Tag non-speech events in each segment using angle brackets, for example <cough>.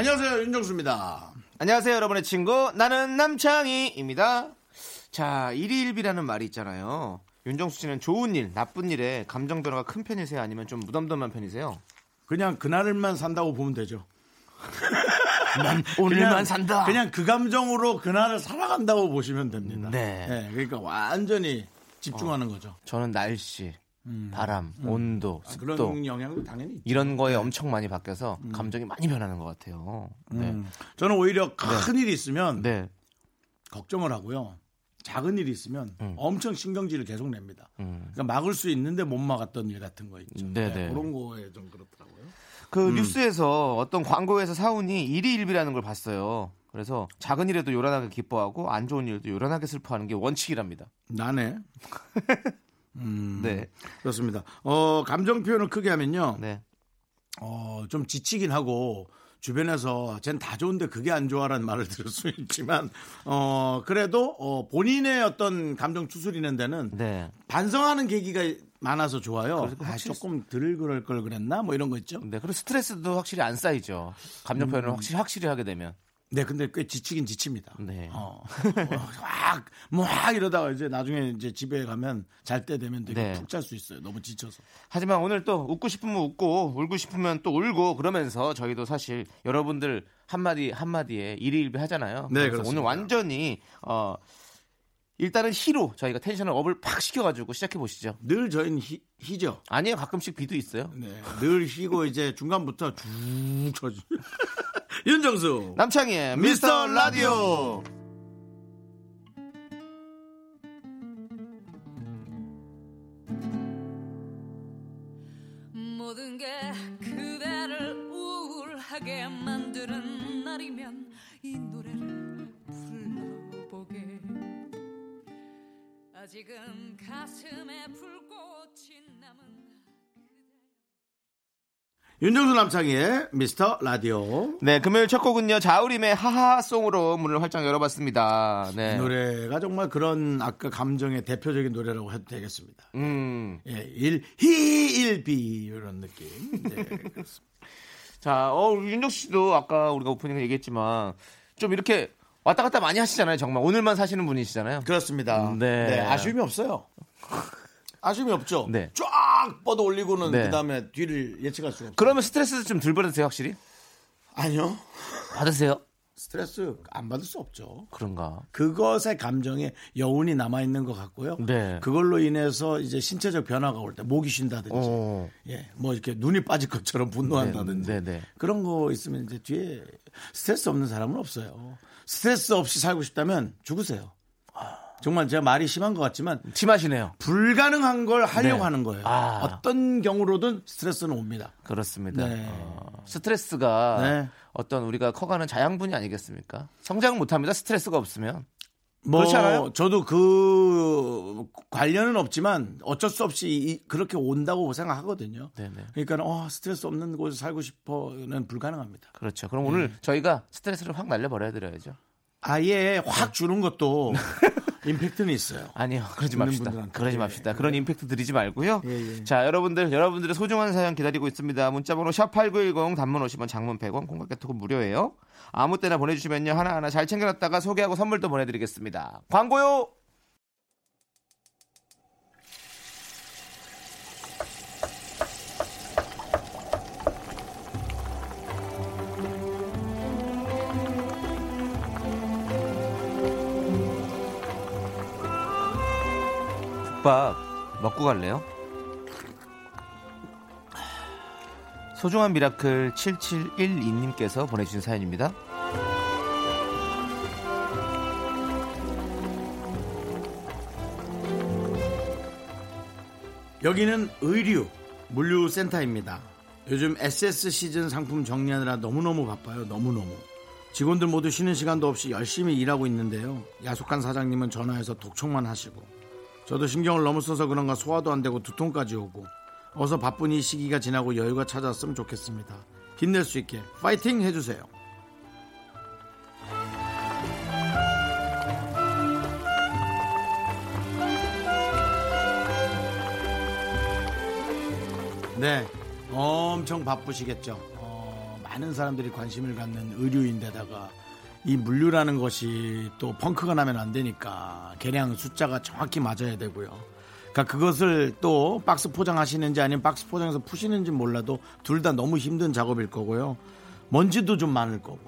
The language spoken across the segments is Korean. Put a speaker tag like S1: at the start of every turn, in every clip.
S1: 안녕하세요 윤정수입니다.
S2: 안녕하세요, 여러분의 친구. 나는 남창희입니다. 자, 일일비라는 말이 있잖아요. 윤정수 씨는 좋은 일, 나쁜 일에 감정 변화가 큰 편이세요? 아니면 좀 무덤덤한 편이세요?
S1: 그냥 그날만 산다고 보면 되죠. <laughs>
S2: 난 오늘만
S1: 그냥,
S2: 산다.
S1: 그냥 그 감정으로 그날을 살아간다고 보시면 됩니다.
S2: 네.
S1: 그러니까 완전히 집중하는 거죠.
S2: 저는 날씨, 바람, 온도,
S1: 아,
S2: 습도
S1: 그런 영향도 당연히 있죠.
S2: 이런 거에 엄청 많이 바뀌어서 감정이 많이 변하는 것 같아요. 네.
S1: 음. 저는 오히려 큰 일이 있으면
S2: 네.
S1: 걱정을 하고요. 작은 일이 있으면
S2: 음.
S1: 엄청 신경질을 계속 냅니다.
S2: 음.
S1: 그러니까 막을 수 있는데 못 막았던 일 같은 거 있죠.
S2: 네, 네.
S1: 그런 거에 좀 그렇더라고요.
S2: 그
S1: 음.
S2: 뉴스에서 어떤 광고에서 사운이 일희일비라는 걸 봤어요. 그래서 작은 일에도 요란하게 기뻐하고 안 좋은 일도 요란하게 슬퍼하는 게 원칙이랍니다.
S1: 나네. <laughs> 음.
S2: 네.
S1: 그렇습니다. 어, 감정 표현을 크게 하면요.
S2: 네.
S1: 어, 좀 지치긴 하고 주변에서 쟨 다 좋은데 그게 안 좋아라는 말을 들을 수 있지만 어, 그래도 어, 본인의 어떤 감정 추스리는 데는
S2: 네.
S1: 반성하는 계기가 많아서 좋아요. 아, 조금 덜 그럴 걸 그랬나? 뭐 이런 거 있죠.
S2: 네. 그리고 스트레스도 확실히 안 쌓이죠. 감정
S1: 음.
S2: 표현을 확실히 확실히 하게 되면.
S1: 네, 근데 꽤 지치긴 지칩니다.
S2: 네.
S1: 어, 막, 막 이러다가 이제 나중에 이제 집에 가면 잘 때 되면 되게
S2: 네.
S1: 푹잘 수 있어요. 너무 지쳐서.
S2: 하지만 오늘 또 웃고 싶으면 웃고 울고 싶으면 또 울고 그러면서 저희도 사실 여러분들 한마디 한마디에 일희일비 하잖아요.
S1: 네,
S2: 그래서
S1: 그렇습니다.
S2: 오늘 완전히 어 일단은 희로 저희가 텐션을 업을 팍 시켜가지고 시작해 보시죠.
S1: 늘 저희는 희, 희죠.
S2: 아니에요, 가끔씩 비도 있어요.
S1: 네, 늘 쉬고 이제 중간부터 쭉 쳐주. <laughs> 윤정수
S2: 남창희의 미스터 라디오.
S3: 모든 게 그대를 우울하게 만드는 날이면 이 노래를 불러보게 아직은 가슴에 불꽃이 남은
S1: 윤정수 남창희의 미스터 라디오.
S2: 네, 금요일 첫 곡은요 자우림의 하하송으로 문을 활짝 열어봤습니다.
S1: 이
S2: 네,
S1: 노래가 정말 그런 아까 감정의 대표적인 노래라고 해도 되겠습니다.
S2: 음,
S1: 예, 일, 희, 일, 비, 이런 느낌. 네, 그렇습니다. <laughs>
S2: 자, 어 윤정 씨도 아까 우리가 오프닝에 얘기했지만 좀 이렇게 왔다 갔다 많이 하시잖아요. 정말 오늘만 사시는 분이시잖아요.
S1: 그렇습니다.
S2: 네.
S1: 네, 아쉬움이 없어요. 아쉬움이 없죠.
S2: 네.
S1: 쫙 뻗어 올리고는
S2: 네.
S1: 그다음에 뒤를 예측할 수가 없어요.
S2: 그러면 스트레스 좀 덜 받으세요, 확실히?
S1: 아니요.
S2: 받으세요?
S1: 스트레스 안 받을 수 없죠.
S2: 그런가?
S1: 그것의 감정에 여운이 남아 있는 것 같고요.
S2: 네.
S1: 그걸로 인해서 이제 신체적 변화가 올 때 목이 쉰다든지,
S2: 어.
S1: 예, 뭐 이렇게 눈이 빠질 것처럼 분노한다든지
S2: 네, 네, 네.
S1: 그런 거 있으면 이제 뒤에 스트레스 없는 사람은 없어요. 스트레스 없이 살고 싶다면 죽으세요. 정말 제가 말이 심한 것 같지만
S2: 심하시네요.
S1: 불가능한 걸 하려고
S2: 네.
S1: 하는 거예요.
S2: 아.
S1: 어떤 경우로든 스트레스는 옵니다.
S2: 그렇습니다.
S1: 네.
S2: 어, 스트레스가
S1: 네.
S2: 어떤 우리가 커가는 자양분이 아니겠습니까? 성장 못합니다. 스트레스가 없으면.
S1: 뭐
S2: 그렇지 않아요?
S1: 저도 그 관련은 없지만 어쩔 수 없이 이- 그렇게 온다고 생각하거든요.
S2: 네네.
S1: 그러니까 어, 스트레스 없는 곳에 살고 싶어는 불가능합니다.
S2: 그렇죠. 그럼 오늘 저희가 스트레스를 확 날려버려야 드려야죠.
S1: 아예 확 주는 것도 <laughs> 임팩트는 있어요.
S2: 아니요. 그러지 맙시다. 그러지
S1: 예,
S2: 맙시다. 그런 임팩트 드리지 말고요.
S1: 예, 예.
S2: 자, 여러분들, 여러분들의 소중한 사연 기다리고 있습니다. 문자번호 샵8910 단문 50원, 장문 100원, 콩깍개톡은 무료예요. 아무 때나 보내주시면요. 하나하나 잘 챙겨놨다가 소개하고 선물도 보내드리겠습니다. 광고요! 국밥 먹고 갈래요? 소중한 미라클 7712님께서 보내주신 사연입니다.
S1: 여기는 의류 물류센터입니다. 요즘 SS 시즌 상품 정리하느라 너무너무 바빠요. 너무너무. 직원들 모두 쉬는 시간도 없이 열심히 일하고 있는데요. 야속한 사장님은 전화해서 독촉만 하시고 저도 신경을 너무 써서 그런가 소화도 안 되고 두통까지 오고 어서 바쁜 이 시기가 지나고 여유가 찾았으면 좋겠습니다. 힘낼 수 있게 파이팅 해주세요. 네, 엄청 바쁘시겠죠. 어, 많은 사람들이 관심을 갖는 의류인데다가 이 물류라는 것이 또 펑크가 나면 안 되니까 계량 숫자가 정확히 맞아야 되고요. 그러니까 그것을 또 박스 포장하시는지 아니면 박스 포장해서 푸시는지 몰라도 둘 다 너무 힘든 작업일 거고요. 먼지도 좀 많을 거고.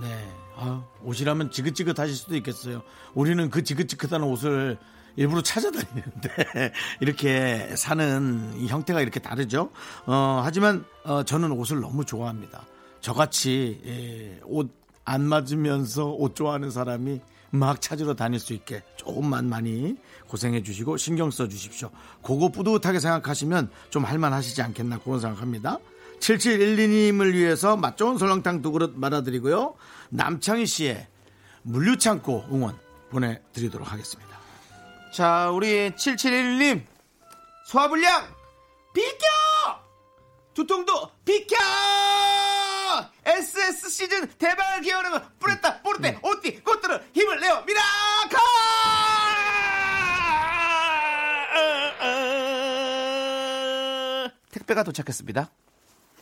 S1: 네. 아, 옷이라면 지긋지긋하실 수도 있겠어요. 우리는 그 지긋지긋한 옷을 일부러 찾아다니는데 <laughs> 이렇게 사는 이 형태가 이렇게 다르죠. 어, 하지만 어, 저는 옷을 너무 좋아합니다. 저같이 예, 옷 안 맞으면서 옷 좋아하는 사람이 막 찾으러 다닐 수 있게 조금만 많이 고생해 주시고 신경 써 주십시오. 그거 뿌듯하게 생각하시면 좀 할만하시지 않겠나 그런 생각합니다. 7712님을 위해서 맛 좋은 설렁탕 두 그릇 말아드리고요. 남창희 씨의 물류창고 응원 보내드리도록 하겠습니다.
S2: 자, 우리 7711님. 소화불량! 비켜! 두통도 비켜! SS 시즌 대박을 기원하는 뿌렸다, 뿌렸대, 오띠, 꽃들은 힘을 내어, miracle! 택배가 도착했습니다.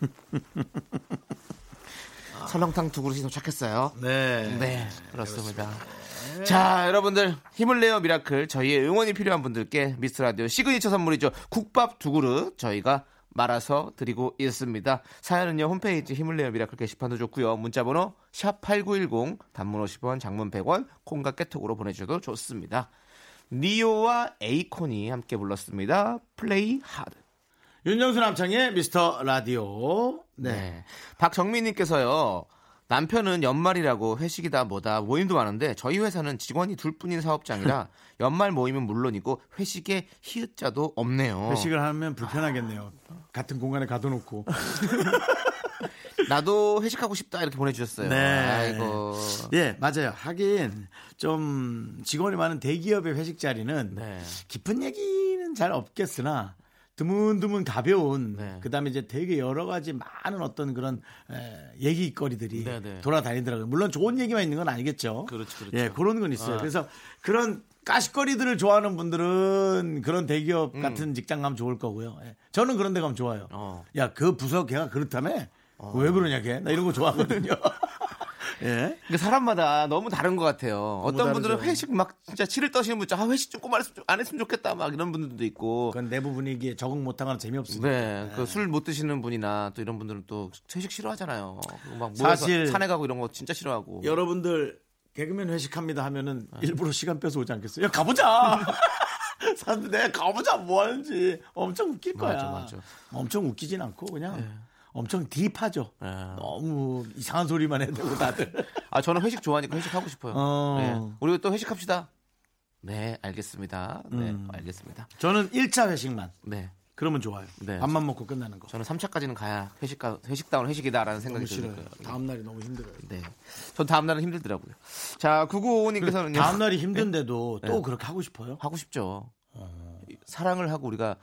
S2: <laughs> 설렁탕 두 그릇이 도착했어요.
S1: 네.
S2: 네, 그렇습니다. 자, 여러분들 힘을 내요 miracle 저희의 응원이 필요한 분들께 미스터 라디오 시그니처 선물이죠. 국밥 두 그릇 저희가 말아서 드리고 있습니다. 사연은요 홈페이지 힘을 내요 miracle 게시판도 좋고요. 문자번호 샵 #8910 단문 50원, 장문 100원, 콩과 깨톡으로 보내주셔도 좋습니다. Ne-Yo와 Akon이 함께 불렀습니다. Play Hard.
S1: 윤정수 남창의 미스터 라디오. 네.
S2: 네. 박정민님께서요. 남편은 연말이라고 회식이다 뭐다 모임도 많은데 저희 회사는 직원이 둘뿐인 사업장이라 <laughs> 연말 모임은 물론이고 회식에 히읗자도 없네요.
S1: 회식을 하면 불편하겠네요. 같은 공간에 가둬놓고. <laughs>
S2: 나도 회식하고 싶다 이렇게 보내주셨어요.
S1: 네.
S2: 아이고.
S1: 예, 맞아요. 하긴 좀 직원이 많은 대기업의 회식 자리는
S2: 네.
S1: 깊은 얘기는 잘 없겠으나 드문드문 가벼운
S2: 네.
S1: 그다음에 이제 되게 여러 가지 많은 어떤 그런 에, 얘기거리들이
S2: 네, 네.
S1: 돌아다니더라고요. 물론 좋은 얘기만 있는 건 아니겠죠.
S2: 그렇죠, 그렇죠.
S1: 예, 그런 건 있어요.
S2: 아.
S1: 그래서 그런 까식거리들을 좋아하는 분들은 그런
S2: 음.
S1: 대기업 같은 직장 가면 좋을 거고요. 예. 저는 그런 데 가면 좋아요.
S2: 어.
S1: 야, 그 부서 걔가 그렇다며? 왜 그러냐, 걔? 나 이런 거 좋아하거든요. <laughs> 예.
S2: 그러니까 사람마다 너무 다른 것 같아요. 어떤 분들은
S1: 다르죠.
S2: 회식 막 진짜 치를 떠시는 분들, 아, 회식 했으면, 좋- 안 했으면 좋겠다 막 이런 분들도 있고.
S1: 그건 내부 분위기에 적응 못하거나 재미없습니다.
S2: 네, 그술 못 드시는 분이나 또 이런 분들은 또 회식 싫어하잖아요. 막
S1: 사실
S2: 산에 가고 이런 거 진짜 싫어하고.
S1: 여러분들 개그맨 회식합니다 하면은 일부러 시간 빼서 오지 않겠어요? 야, <laughs> 가보자! 사람들 내가 가보자 뭐 하는지 엄청 웃길 거야.
S2: 맞아, 맞아.
S1: 엄청 웃기진 않고 그냥 엄청 딥하죠.
S2: 네.
S1: 너무 이상한 소리만 되고 다들. <laughs>
S2: 아, 저는 회식 좋아하니까 회식 하고 싶어요.
S1: 어.
S2: 네. 우리 또 회식합시다. 네, 알겠습니다. 네,
S1: 음.
S2: 알겠습니다.
S1: 저는 1차 회식만.
S2: 네.
S1: 그러면 좋아요.
S2: 네.
S1: 밥만 먹고 끝나는 거.
S2: 저는 3차까지는 가야 회식가, 회식다운 회식이다라는 생각이. 들어요.
S1: 다음 날이 너무 힘들어요.
S2: 네. 전 다음 날은 힘들더라고요. 자, 9955님께서는요.
S1: 다음 날이 힘든데도
S2: 네.
S1: 또 그렇게 하고 싶어요?
S2: 하고 싶죠.
S1: 어.
S2: 사랑을 하고 우리가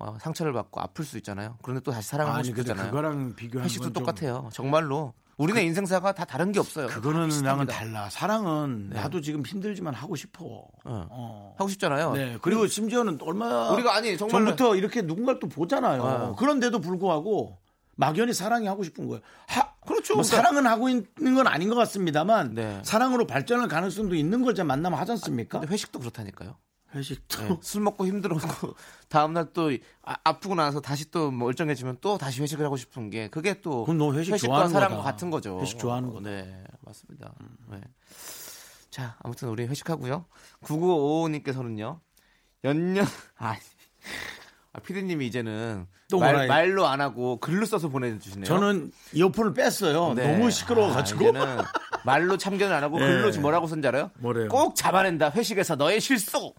S2: 어, 상처를 받고 아플 수 있잖아요. 그런데 또 다시 사랑하고
S1: 아니 근데
S2: 싶잖아요.
S1: 그거랑 비교하는
S2: 회식도 똑같아요. 정말로. 우리네 인생사가 다 다른 게 없어요.
S1: 그거는. 랑은 달라. 사랑은
S2: 네.
S1: 나도 지금 힘들지만 하고 싶어. 어.
S2: 하고 싶잖아요.
S1: 네. 그리고 심지어는 얼마
S2: 우리가 아니 정말
S1: 전부터 이렇게 누군가를 또 보잖아요.
S2: 어.
S1: 그런데도 불구하고 막연히 사랑이 하고 싶은 거예요. 하,
S2: 그렇죠.
S1: 뭐
S2: 그러니까-
S1: 사랑은 하고 있는 건 아닌 것 같습니다만
S2: 네.
S1: 사랑으로 발전할 가능성도 있는 걸 제가 만나면 하지 않습니까?
S2: 근데 회식도 그렇다니까요.
S1: 회식도
S2: 네. <laughs> 술 먹고 힘들었고 <laughs> 다음날 또 아, 아프고 나서 다시 또 멀쩡해지면 또 다시 회식을 하고 싶은 게 그게 또
S1: 그럼 너 회식
S2: 회식과 사랑과. 같은 거죠.
S1: 회식 좋아하는 거다.
S2: 네, 맞습니다. 네. 자, 아무튼 우리 회식하고요. 9955님께서는요. 연년 <laughs> 아, 아 피디님이 이제는
S1: 또
S2: 말? 말로 안 하고 글로 써서 보내주시네요.
S1: 저는 이어폰을 뺐어요.
S2: 네.
S1: 너무 시끄러워가지고.
S2: 아, 말로 참견을 안 하고
S1: 네.
S2: 글로 지금 뭐라고 쓴지 알아요?
S1: 뭐래요?
S2: 꼭 잡아낸다. 회식에서 너의 실수.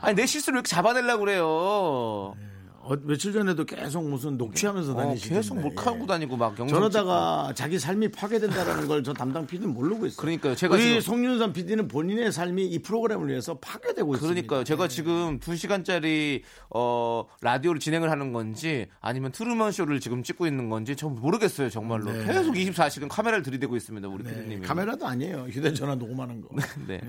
S2: 아니 내 실수를 왜 이렇게 잡아내려고 그래요?
S1: 어, 며칠 전에도 계속 무슨 녹취하면서
S2: 어,
S1: 다니시는데
S2: 계속 몰카하고 다니고 막 영상
S1: 저러다가 자기 삶이 파괴된다라는 걸 저 담당 PD는 모르고 있어요.
S2: 그러니까요. 제가
S1: 우리
S2: 지금-
S1: 송윤선 PD는 본인의 삶이 이 프로그램을 위해서 파괴되고 있습니다.
S2: 그러니까요. 제가 지금 2시간짜리 어 라디오를 진행을 하는 건지 아니면 트루먼 쇼를 지금 찍고 있는 건지 전 모르겠어요, 정말로.
S1: 네.
S2: 계속 24시간 카메라를 들이대고 있습니다, 우리
S1: 네,
S2: PD님이.
S1: 카메라도 아니에요. 휴대전화 녹음하는 거. <laughs>
S2: 네.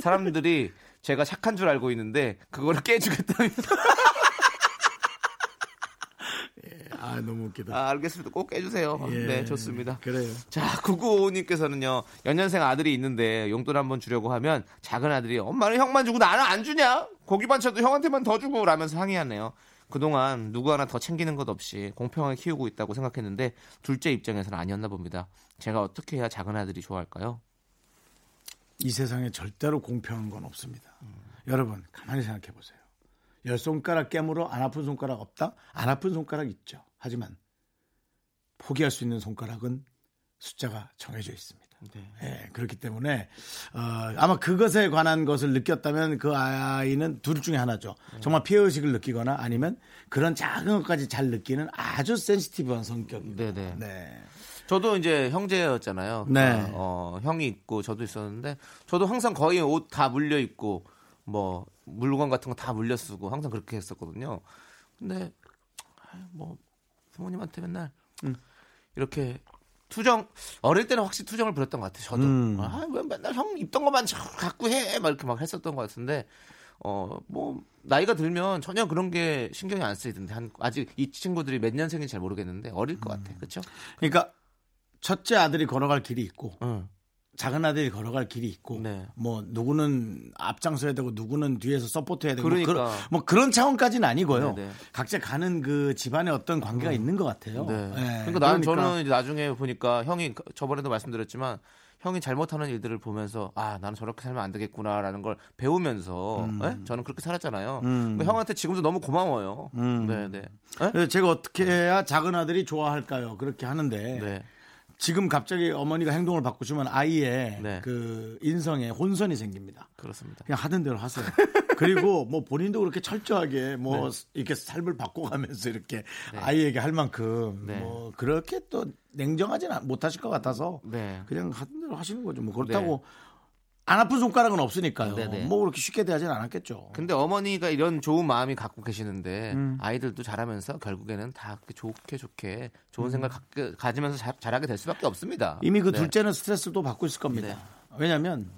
S2: 사람들이 제가 착한 줄 알고 있는데 그거를 깨주겠다면 <laughs>
S1: 아 너무 웃기다.
S2: 아, 알겠습니다. 꼭 깨주세요.
S1: 예.
S2: 네, 좋습니다.
S1: 그래요.
S2: 자, 9955님께서는요, 연년생 아들이 있는데 용돈 한번 주려고 하면 작은 아들이 엄마는 형만 주고 나는 안 주냐? 고기 반찬도 형한테만 더 주고 라면서 항의하네요. 그동안 누구 하나 더 챙기는 것 없이 공평하게 키우고 있다고 생각했는데 둘째 입장에서는 아니었나 봅니다. 제가 어떻게 해야 작은 아들이 좋아할까요?
S1: 이 세상에 절대로 공평한 건 없습니다. 여러분 가만히 생각해 보세요. 열 손가락 깨물어 안 아픈 손가락 없다? 안 아픈 손가락 있죠. 하지만 포기할 수 있는 손가락은 숫자가 정해져 있습니다. 예, 그렇기 때문에 어, 아마 그것에 관한 것을 느꼈다면 그 아이는 둘 중에 하나죠. 정말 피해 의식을 느끼거나 아니면 그런 작은 것까지 잘 느끼는 아주 센시티브한 성격입니다.
S2: 네 네.
S1: 네.
S2: 저도 이제 형제였잖아요.
S1: 네.
S2: 어, 형이 있고 저도 있었는데 저도 항상 거의 옷 다 물려 입고 뭐 물건 같은 거 다 물려 쓰고 항상 그렇게 했었거든요. 근데 뭐 부모님한테 맨날
S1: 음.
S2: 이렇게 투정 어릴 때는 확실히 투정을 부렸던 것 같아요. 저도
S1: 음.
S2: 아왜 맨날 형 입던 것만 저 갖고 해 막 이렇게 막 했었던 것 같은데 어 뭐 나이가 들면 전혀 그런 게 신경이 안 쓰이던데 한 아직 이 친구들이 몇 년생인지 잘 모르겠는데 어릴 것 같아 그렇죠?
S1: 그러니까 첫째 아들이 걸어갈 길이 있고
S2: 응.
S1: 작은 아들이 걸어갈 길이 있고
S2: 네.
S1: 뭐 누구는 앞장서야 되고 누구는 뒤에서 서포트해야 되고
S2: 그러니까.
S1: 뭐, 그런, 뭐 그런 차원까지는 아니고요.
S2: 네, 네.
S1: 각자 가는 그 집안의 어떤 관계가 있는 것 같아요.
S2: 네.
S1: 예,
S2: 그러니까 나는 저는 이제 나중에 보니까 형이 저번에도 말씀드렸지만 형이 잘못하는 일들을 보면서 아 나는 저렇게 살면 안 되겠구나라는 걸 배우면서 예? 저는 그렇게 살았잖아요.
S1: 음.
S2: 그러니까 형한테 지금도 너무 고마워요.
S1: 음.
S2: 네, 네.
S1: 그래서 제가 어떻게 해야 작은 아들이 좋아할까요? 그렇게 하는데
S2: 네.
S1: 지금 갑자기 어머니가 행동을 바꾸시면 아이의
S2: 네.
S1: 그 인성에 혼선이 생깁니다.
S2: 그렇습니다.
S1: 그냥 하던 대로 하세요. <laughs> 그리고 뭐 본인도 그렇게 철저하게 뭐
S2: 네.
S1: 이렇게 삶을 바꿔가면서 이렇게 아이에게 할 만큼
S2: 네.
S1: 뭐 그렇게 또 냉정하지는 못하실 것 같아서
S2: 네.
S1: 그냥 하던 대로 하시는 거죠. 뭐 그렇다고 안 아픈 손가락은 없으니까요.
S2: 네, 네.
S1: 뭐 그렇게 쉽게 대하지는 않았겠죠.
S2: 근데 어머니가 이런 좋은 마음이 갖고 계시는데
S1: 음.
S2: 아이들도 자라면서 결국에는 다 좋게 좋게
S1: 음.
S2: 좋은 생각 갖게- 가지면서 자, 자라게 될 수밖에 없습니다.
S1: 이미 그
S2: 네.
S1: 둘째는 스트레스도 받고 있을 겁니다.
S2: 네.
S1: 왜냐하면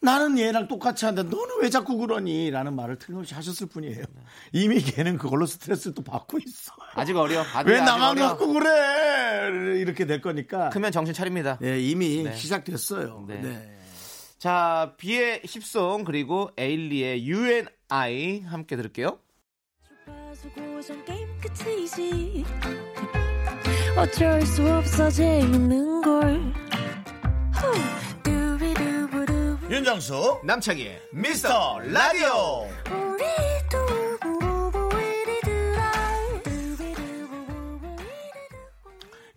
S1: 나는 얘랑 똑같이 하는데 너는 왜 자꾸 그러니? 라는 말을 틀림없이 하셨을 뿐이에요.
S2: 네.
S1: 이미 걔는 그걸로 스트레스를 또 받고 있어.
S2: 아직 어려.
S1: 왜 나만. 갖고 그래? 이렇게 될 거니까.
S2: 크면 정신 차립니다.
S1: 예, 이미
S2: 네.
S1: 시작됐어요.
S2: 네.
S1: 네.
S2: 자, 비의 힙송 그리고 에일리의 UNI 함께 들을게요.
S4: 어쩔 수 없어 재밌는 걸.
S1: 윤정수
S2: 남창희의
S1: 미스터 라디오.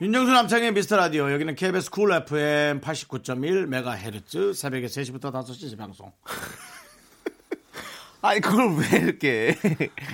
S1: 윤정수 남창의 미스터 라디오. 여기는 KBS Cool FM 89.1 메가헤르츠 새벽에 3시부터 5시 방송. <laughs>
S2: 아니 그걸 왜 이렇게?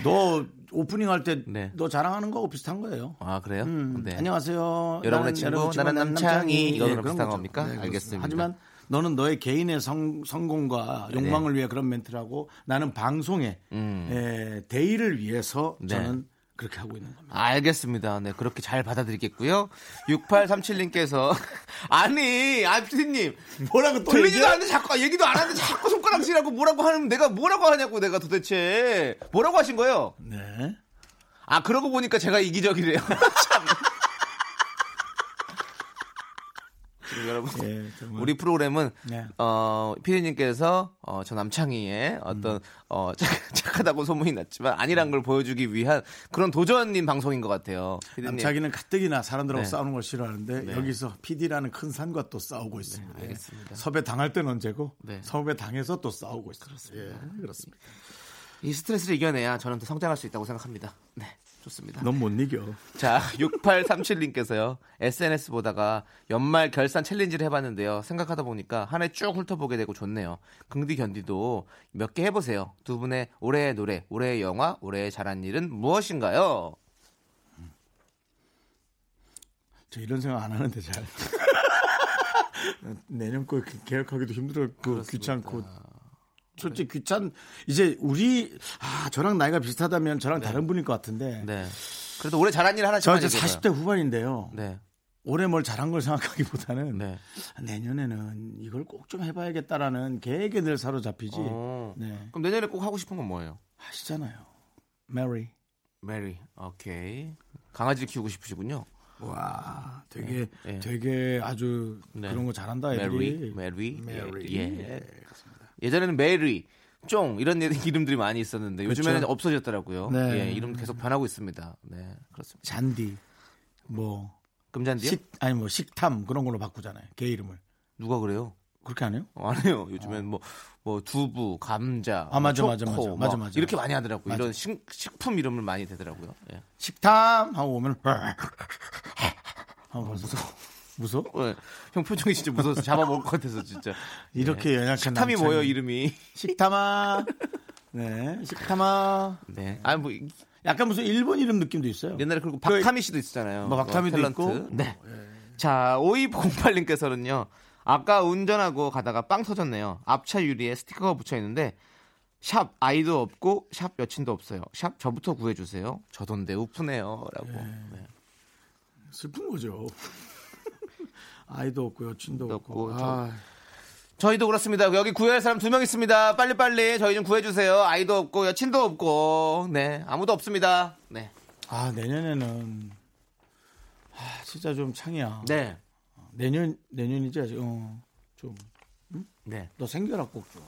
S1: 너 오프닝 할 때너
S2: 네.
S1: 자랑하는 거하고 비슷한 거예요.
S2: 아 그래요?
S1: 음,
S2: 네.
S1: 안녕하세요.
S2: 여러분의 친구, 나는 남창희. 이거랑
S1: 그런
S2: 비슷한. 겁니까?
S1: 그렇습니다.
S2: 알겠습니다.
S1: 하지만 너는 너의 개인의 성, 성공과
S2: 네.
S1: 욕망을 위해 그런 멘트를 하고 나는 방송의
S2: 음.
S1: 에, 대의를 위해서
S2: 네.
S1: 저는 그렇게 하고 있는 겁니다.
S2: 알겠습니다. 네, 그렇게 잘 받아들이겠고요. 6837님께서 <laughs> 아니, 아 피디님
S1: 뭐라고 또
S2: 들리지도? 않는데 자꾸 얘기도 안 하는데 자꾸 손가락질하고 뭐라고 하면 내가 뭐라고 하냐고 내가 도대체 뭐라고 하신 거예요?
S1: 네.
S2: 아 그러고 보니까 제가 이기적이래요. <laughs> 참. 지금 여러분
S1: 예.
S2: 우리 프로그램은
S1: 네.
S2: 어 피디님께서 어, 저 남창희의 어떤
S1: 음.
S2: 어 <laughs> 착, 착하다고 소문이 났지만 아니란 걸 보여주기 위한 그런 도전인 방송인 것 같아요. 피디님.
S1: 남자기는 가뜩이나 사람들하고
S2: 네.
S1: 싸우는 걸 싫어하는데
S2: 네.
S1: 여기서 PD라는 큰 산과 또 싸우고 있습니다. 예.
S2: 알겠습니다.
S1: 섭외 당할 때는 언제고
S2: 네.
S1: 섭외 당해서 또 싸우고 있습니다. 예, 그렇습니다.
S2: 이 스트레스를 이겨내야 저는 더 성장할 수 있다고 생각합니다. 네. 좋습니다.
S1: 넌 못 이겨.
S2: 자, 6837님께서요. SNS 보다가 연말 결산 챌린지를 해봤는데요. 생각하다 보니까 한 해 쭉 훑어보게 되고 좋네요. 긍디 견디도 몇 개 해보세요. 두 분의 올해의 노래, 올해의 영화, 올해의 잘한 일은 무엇인가요?
S1: 저 이런 생각 안 하는데 잘. <laughs> 내년 거 계획하기도 힘들었고 귀찮고. 솔직히 귀찮 이제 우리 아 저랑 나이가 비슷하다면 저랑 다른 분일 것 같은데
S2: 네. 그래도 올해 잘한 일 하나씩
S1: 저 이제 40대 후반인데요.
S2: 네.
S1: 올해 뭘 잘한 걸 생각하기보다는
S2: 네.
S1: 내년에는 이걸 꼭 좀 해봐야겠다라는 계획에 늘 사로잡히지.
S2: 어.
S1: 네
S2: 그럼 내년에 꼭 하고 싶은 건 뭐예요?
S1: 하시잖아요. 메리.
S2: 메리. 오케이. 강아지를 키우고 싶으시군요.
S1: 와, 되게
S2: 네.
S1: 되게 아주
S2: 네.
S1: 그런 거 잘한다
S2: 메리. 메리.
S1: 메리.
S2: 예.
S1: 예.
S2: 예 전에는 메리, 쫑 이런 <laughs> 이름들이 많이 있었는데 요즘에는
S1: 그렇죠.
S2: 없어졌더라고요.
S1: 네.
S2: 예, 이름 계속 변하고 있습니다. 네, 그렇습니다.
S1: 잔디. 뭐
S2: 금잔디요?
S1: 식 아니 뭐 식탐 그런 걸로 바꾸잖아요. 개 이름을.
S2: 누가 그래요?
S1: 그렇게 안 해요?
S2: 어, 안 해요. 요즘엔 뭐, 뭐 두부, 감자,
S1: 아, 맞아,
S2: 뭐
S1: 맞아,
S2: 초코,
S1: 맞아.
S2: 뭐
S1: 맞아, 맞아.
S2: 이렇게 많이 하더라고요.
S1: 맞아.
S2: 이런 식, 식품 이름을 많이 대더라고요. 예.
S1: 식탐 하고 오면 <laughs> 하고 무서워. 무서워?
S2: 어, 형 표정이 진짜 무서워서 잡아먹을 것 같아서 진짜. <laughs>
S1: 이렇게 연약한
S2: 식탐이
S1: 남창이.
S2: 뭐예요 이름이?
S1: 식탐아. 네, 식탐아.
S2: 네. 아뭐
S1: 약간 무슨 일본 이름 느낌도 있어요.
S2: 옛날에 그리고 박타미 씨도 있었잖아요.
S1: 뭐 박타미도
S2: 탤런트.
S1: 있고.
S2: 네. 자, 5208님께서는요. 아까 운전하고 가다가 빵 터졌네요. 앞차 유리에 스티커가 붙여 있는데 샵 아이도 없고 샵 여친도 없어요. 샵 저부터 구해 주세요. 저돈데 우프네요라고. 네.
S1: 슬픈 거죠. 아이도 없고 여친도 없고.
S2: 없고, 저-
S1: 아,
S2: 저희도 그렇습니다. 여기 구해할 사람 두 명 있습니다. 빨리빨리 저희 좀 구해 주세요. 아이도 없고 여친도 없고. 네. 아무도 없습니다. 네.
S1: 아, 내년에는 아, 진짜 좀 창이야.
S2: 네.
S1: 내년 내년이지 아직. 어, 좀.
S2: 네.
S1: 너 생겨라 꼭 좀.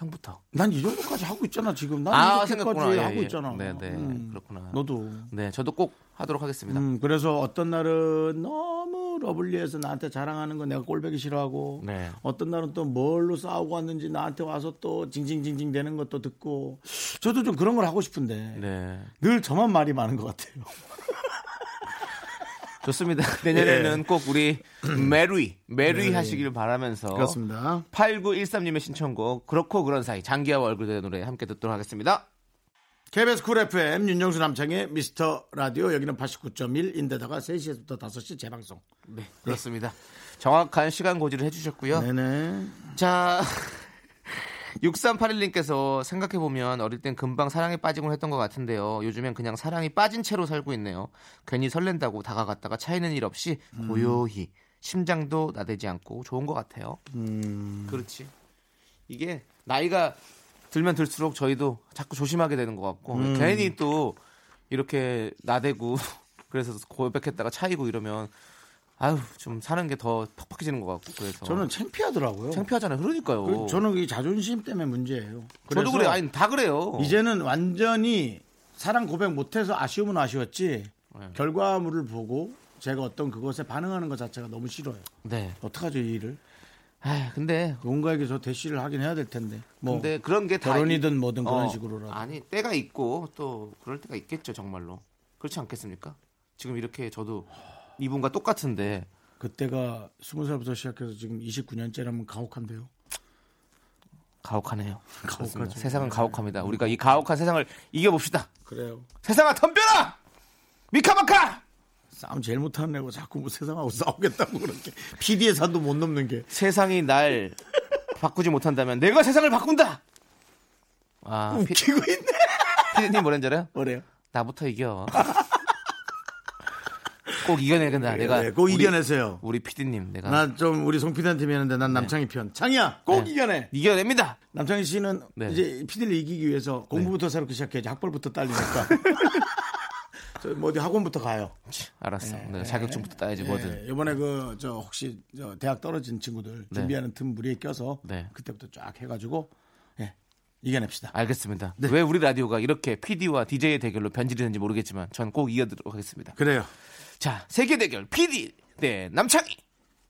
S2: 형. 형부터.
S1: 난 이 정도까지 하고 있잖아 지금. 난
S2: 아,
S1: 이렇게까지.
S2: 예,
S1: 하고
S2: 예.
S1: 있잖아.
S2: 네, 네.
S1: 음.
S2: 그렇구나.
S1: 너도.
S2: 네, 저도 꼭 하도록 하겠습니다.
S1: 음, 그래서 어떤 날은 너무 러블리해서 나한테 자랑하는 거 내가 꼴보기 싫어하고
S2: 네.
S1: 어떤 날은 또 뭘로 싸우고 왔는지 나한테 와서 또 징징징징 대는 것도 듣고 저도 좀 그런 걸 하고 싶은데
S2: 네.
S1: 늘 저만 말이 많은 것 같아요.
S2: 좋습니다. <laughs> 내년에는 꼭 우리 메리, 메리 하시길 바라면서
S1: 네. 그렇습니다.
S2: 8913님의 신청곡 그렇고 그런 사이 장기하와 얼굴들의 노래 함께 듣도록 하겠습니다.
S1: KBS Cool FM 윤정수 남창의 미스터 라디오 여기는 89.1인데다가 3시에서부터 5시 재방송.
S2: 네, 그렇습니다. 정확한 시간 고지를 해주셨고요.
S1: 네네.
S2: 자, 6381님께서 생각해보면 어릴 땐 금방 사랑에 빠지곤 했던 것 같은데요. 요즘엔 그냥 사랑이 빠진 채로 살고 있네요. 괜히 설렌다고 다가갔다가 차이는 일 없이 고요히 심장도 나대지 않고 좋은 것 같아요. 그렇지. 이게 나이가 들면 들수록 저희도 자꾸 조심하게 되는 것 같고 괜히 또 이렇게 나대고 <laughs> 그래서 고백했다가 차이고 이러면 아유 좀 사는 게더 퍽퍽해지는 것 같고 그래서
S1: 저는 창피하더라고요.
S2: 창피하잖아요. 그러니까요.
S1: 그- 저는 이 자존심 때문에 문제예요.
S2: 저도 그래요. 아니 다 그래요.
S1: 이제는 완전히 사랑 고백 못해서 아쉬움은 아쉬웠지
S2: 네.
S1: 결과물을 보고 제가 어떤 그것에 반응하는 것 자체가 너무 싫어요.
S2: 네.
S1: 어떡하죠 이 일을?
S2: 아 근데
S1: 누군가에게 저 대시를 하긴 해야 될 텐데. 뭐
S2: 근데 그런 게다
S1: 결혼이든
S2: 이-
S1: 뭐든 그런
S2: 어,
S1: 식으로라도.
S2: 아니 때가 있고 또 그럴 때가 있겠죠 정말로 그렇지 않겠습니까? 지금 이렇게 저도 이분과 똑같은데
S1: 그때가 스무 살부터 시작해서 지금 29년째라면 가혹한데요.
S2: 가혹하네요. <laughs>
S1: 가혹하죠. 네.
S2: 세상은 가혹합니다. 우리가 이 가혹한 세상을 이겨봅시다.
S1: 그래요.
S2: 세상아 덤벼라! 미카마카!
S1: 싸움 제일 못하는 애고 자꾸 뭐 세상하고 싸우겠다고 그렇게 PD의 산도 못 넘는 게
S2: 세상이 날 바꾸지 못한다면 내가 세상을 바꾼다! 아, 피,
S1: 웃기고 있네.
S2: 피디님 뭐랬는지 알아요?
S1: 뭐래요?
S2: 나부터 이겨. <laughs> 꼭 이겨내겠다. 내가
S1: 네, 꼭
S2: 우리-
S1: 이겨내세요.
S2: 우리 피디님 내가
S1: 나 좀 우리 송 PD한테 미안한데 난 남창희 편. 창이야, 꼭
S2: 네.
S1: 이겨내.
S2: 이겨냅니다.
S1: 남창희 씨는
S2: 네.
S1: 이제 PD를 이기기 위해서 공부부터 새롭게 시작해야지 학벌부터 딸리니까. <laughs> 저뭐 어디 학원부터 가요.
S2: 알았어. 내가 자격증부터 따야지 뭐든.
S1: 예, 이번에 그 저 혹시 저 대학 떨어진 친구들
S2: 네.
S1: 준비하는 틈 무리에 껴서
S2: 네.
S1: 그때부터 쫙 해가지고 예, 이겨냅시다.
S2: 알겠습니다.
S1: 네.
S2: 왜 우리 라디오가 이렇게 PD와 DJ의 대결로 변질되는지 모르겠지만 전 꼭 이겨드리도록 하겠습니다.
S1: 그래요.
S2: 자, 세계 대결 PD 대 남창희.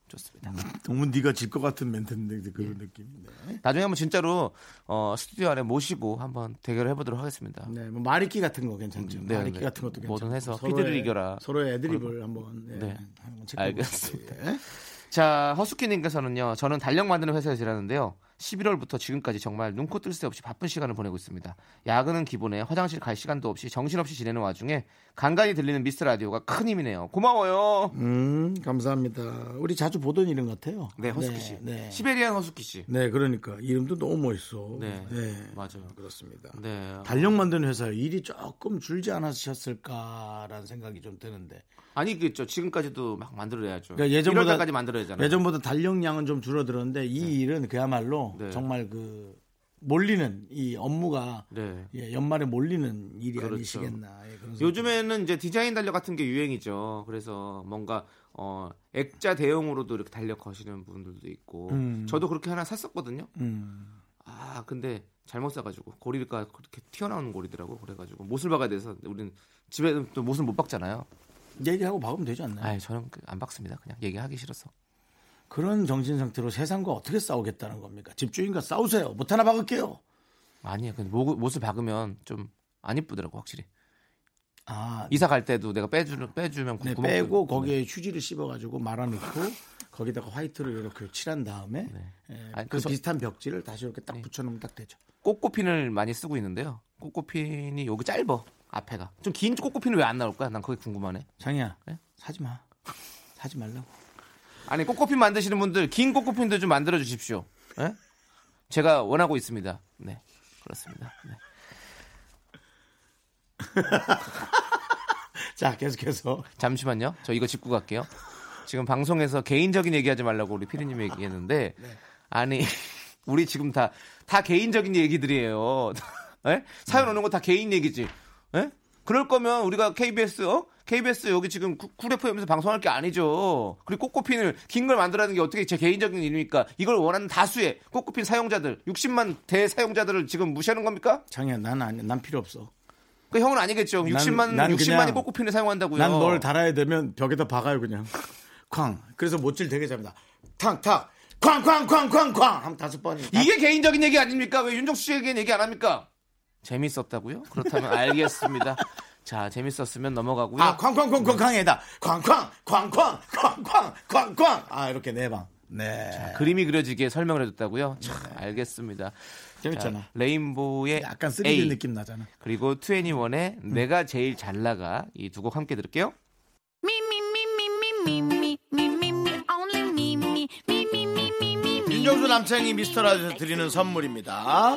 S2: 좋습니다.
S1: 너무 네가 질 것 같은 멘트인데 그런 느낌이네.
S2: 나중에 한번 진짜로 어, 스튜디오 안에 모시고 한번 대결을 해보도록 하겠습니다.
S1: 네, 뭐 말잇기 같은 거 괜찮죠.
S2: 음, 네,
S1: 말잇기
S2: 네.
S1: 같은 것도 괜찮고.
S2: 뭐든 해서
S1: 서로의-
S2: 피드를 이겨라.
S1: 서로의 애드립을 한번 네,
S2: 네.
S1: 한번
S2: 알겠습니다. 자, 허스키님께서는요, 저는 달력 만드는 회사에서 일하는데요. 11월부터 지금까지 정말 눈코 뜰 새 없이 바쁜 시간을 보내고 있습니다. 야근은 기본에 화장실 갈 시간도 없이 정신없이 지내는 와중에 간간히 들리는 미스터 라디오가 큰 힘이네요. 고마워요.
S1: 음, 감사합니다. 우리 자주 보던 이름 같아요.
S2: 네, 허스키 씨.
S1: 네, 네.
S2: 시베리안 허스키 씨.
S1: 네, 그러니까 이름도 너무 멋있어.
S2: 네,
S1: 네,
S2: 맞아요.
S1: 그렇습니다.
S2: 네.
S1: 달력 만드는 회사에 일이 조금 줄지 않으셨을까라는 생각이 좀 드는데
S2: 아니겠죠. 지금까지도 막 만들어야죠.
S1: 그러니까 예전보다-
S2: 1월까지 만들어야 잖아요.
S1: 예전보다 달력량은 좀 줄어들었는데 이 일은 그야말로
S2: 네.
S1: 정말 그 몰리는 이 업무가
S2: 네.
S1: 예, 연말에 몰리는 일이
S2: 그렇죠.
S1: 아니시겠나. 예,
S2: 요즘에는 이제 디자인 달력 같은 게 유행이죠. 그래서 뭔가 어 액자 대용으로도 이렇게 달력 거시는 분들도 있고.
S1: 음.
S2: 저도 그렇게 하나 샀었거든요.
S1: 음.
S2: 아 근데 잘못 사가지고 고리가 그렇게 튀어나오는 고리더라고. 그래가지고 못을 박아야 돼서 우리는 집에 또 못을 못 박잖아요.
S1: 얘기하고 박으면 되지 않나요?
S2: 아 저는 그안 박습니다. 그냥 얘기하기 싫어서.
S1: 그런 정신 상태로 세상과 어떻게 싸우겠다는 겁니까? 집주인과 싸우세요. 못 하나 박을게요.
S2: 아니에요. 근데 못, 못을 박으면 좀 안 이쁘더라고 확실히.
S1: 아,
S2: 이사 갈 때도 내가 빼주는 빼주면
S1: 네, 빼고
S2: 뚫-
S1: 거기에 휴지를 씹어가지고 말아놓고 <laughs> 거기다가 화이트를 이렇게 칠한 다음에 예,
S2: 아니,
S1: 그
S2: 그래서-
S1: 비슷한 벽지를 다시 이렇게 딱
S2: 네.
S1: 붙여놓으면 딱 되죠.
S2: 꼬꼬핀을 많이 쓰고 있는데요. 꼬꼬핀이 여기 짧어 앞에가 좀 긴 꼬꼬핀은 왜안 나올까? 난 그게 궁금하네.
S1: 장이야,
S2: 네?
S1: 사지 마. 사지 말라고.
S2: 아니 꼬꼬핀 만드시는 분들 긴 꼬꼬핀도 좀 만들어 주십시오. 예? 제가 원하고 있습니다. 네 그렇습니다. 네. <laughs>
S1: 자, 계속해서
S2: 잠시만요. 저 이거 짚고 갈게요. 지금 방송에서 개인적인 얘기하지 말라고 우리 피디님 얘기했는데 아니 우리 지금 다 다 개인적인 얘기들이에요. 예? 사연 오는 거 다 개인 얘기지. 예? 그럴 거면 우리가 KBS 어? KBS 여기 지금 구- 쿨 FM에서 방송할 게 아니죠. 그리고 꼬꼬핀을 긴 걸 만들라는 게 어떻게 제 개인적인 일입니까? 이걸 원하는 다수의 꼬꼬핀 사용자들, 60만 대 사용자들을 지금 무시하는 겁니까?
S1: 장이야, 난 아니, 난 필요 없어.
S2: 그 형은 아니겠죠.
S1: 난-
S2: 60만
S1: 난
S2: 60만이
S1: 그냥-
S2: 꼬꼬핀을 사용한다고요.
S1: 난뭘 달아야 되면 벽에다 박아요 그냥. 쾅. 그래서 못질 되게 잡니다. 탁 탁. 쾅쾅쾅쾅쾅 한 다섯 번이.
S2: 이게 개인적인 얘기 아닙니까? 왜 윤정수 씨에겐 얘기 안 합니까? 재밌었다고요? 그렇다면 알겠습니다. 자, 재밌었으면 넘어가고요.
S1: 아, 쾅쾅쾅쾅쾅에다 쾅쾅 쾅쾅 쾅쾅 쾅쾅. 아, 이렇게 네 방. 네.
S2: 자, 그림이 그려지게 설명을 해줬다고요. 참, 네. 알겠습니다.
S1: 재밌잖아.
S2: 자, 레인보우의
S1: 약간 3D
S2: A,
S1: 느낌 나잖아.
S2: 그리고 2NE1의 음. 내가 제일 잘 나가 이 두 곡 함께 들을게요.
S1: 윤정수 남창이 미스터라디오에서 드리는 선물입니다.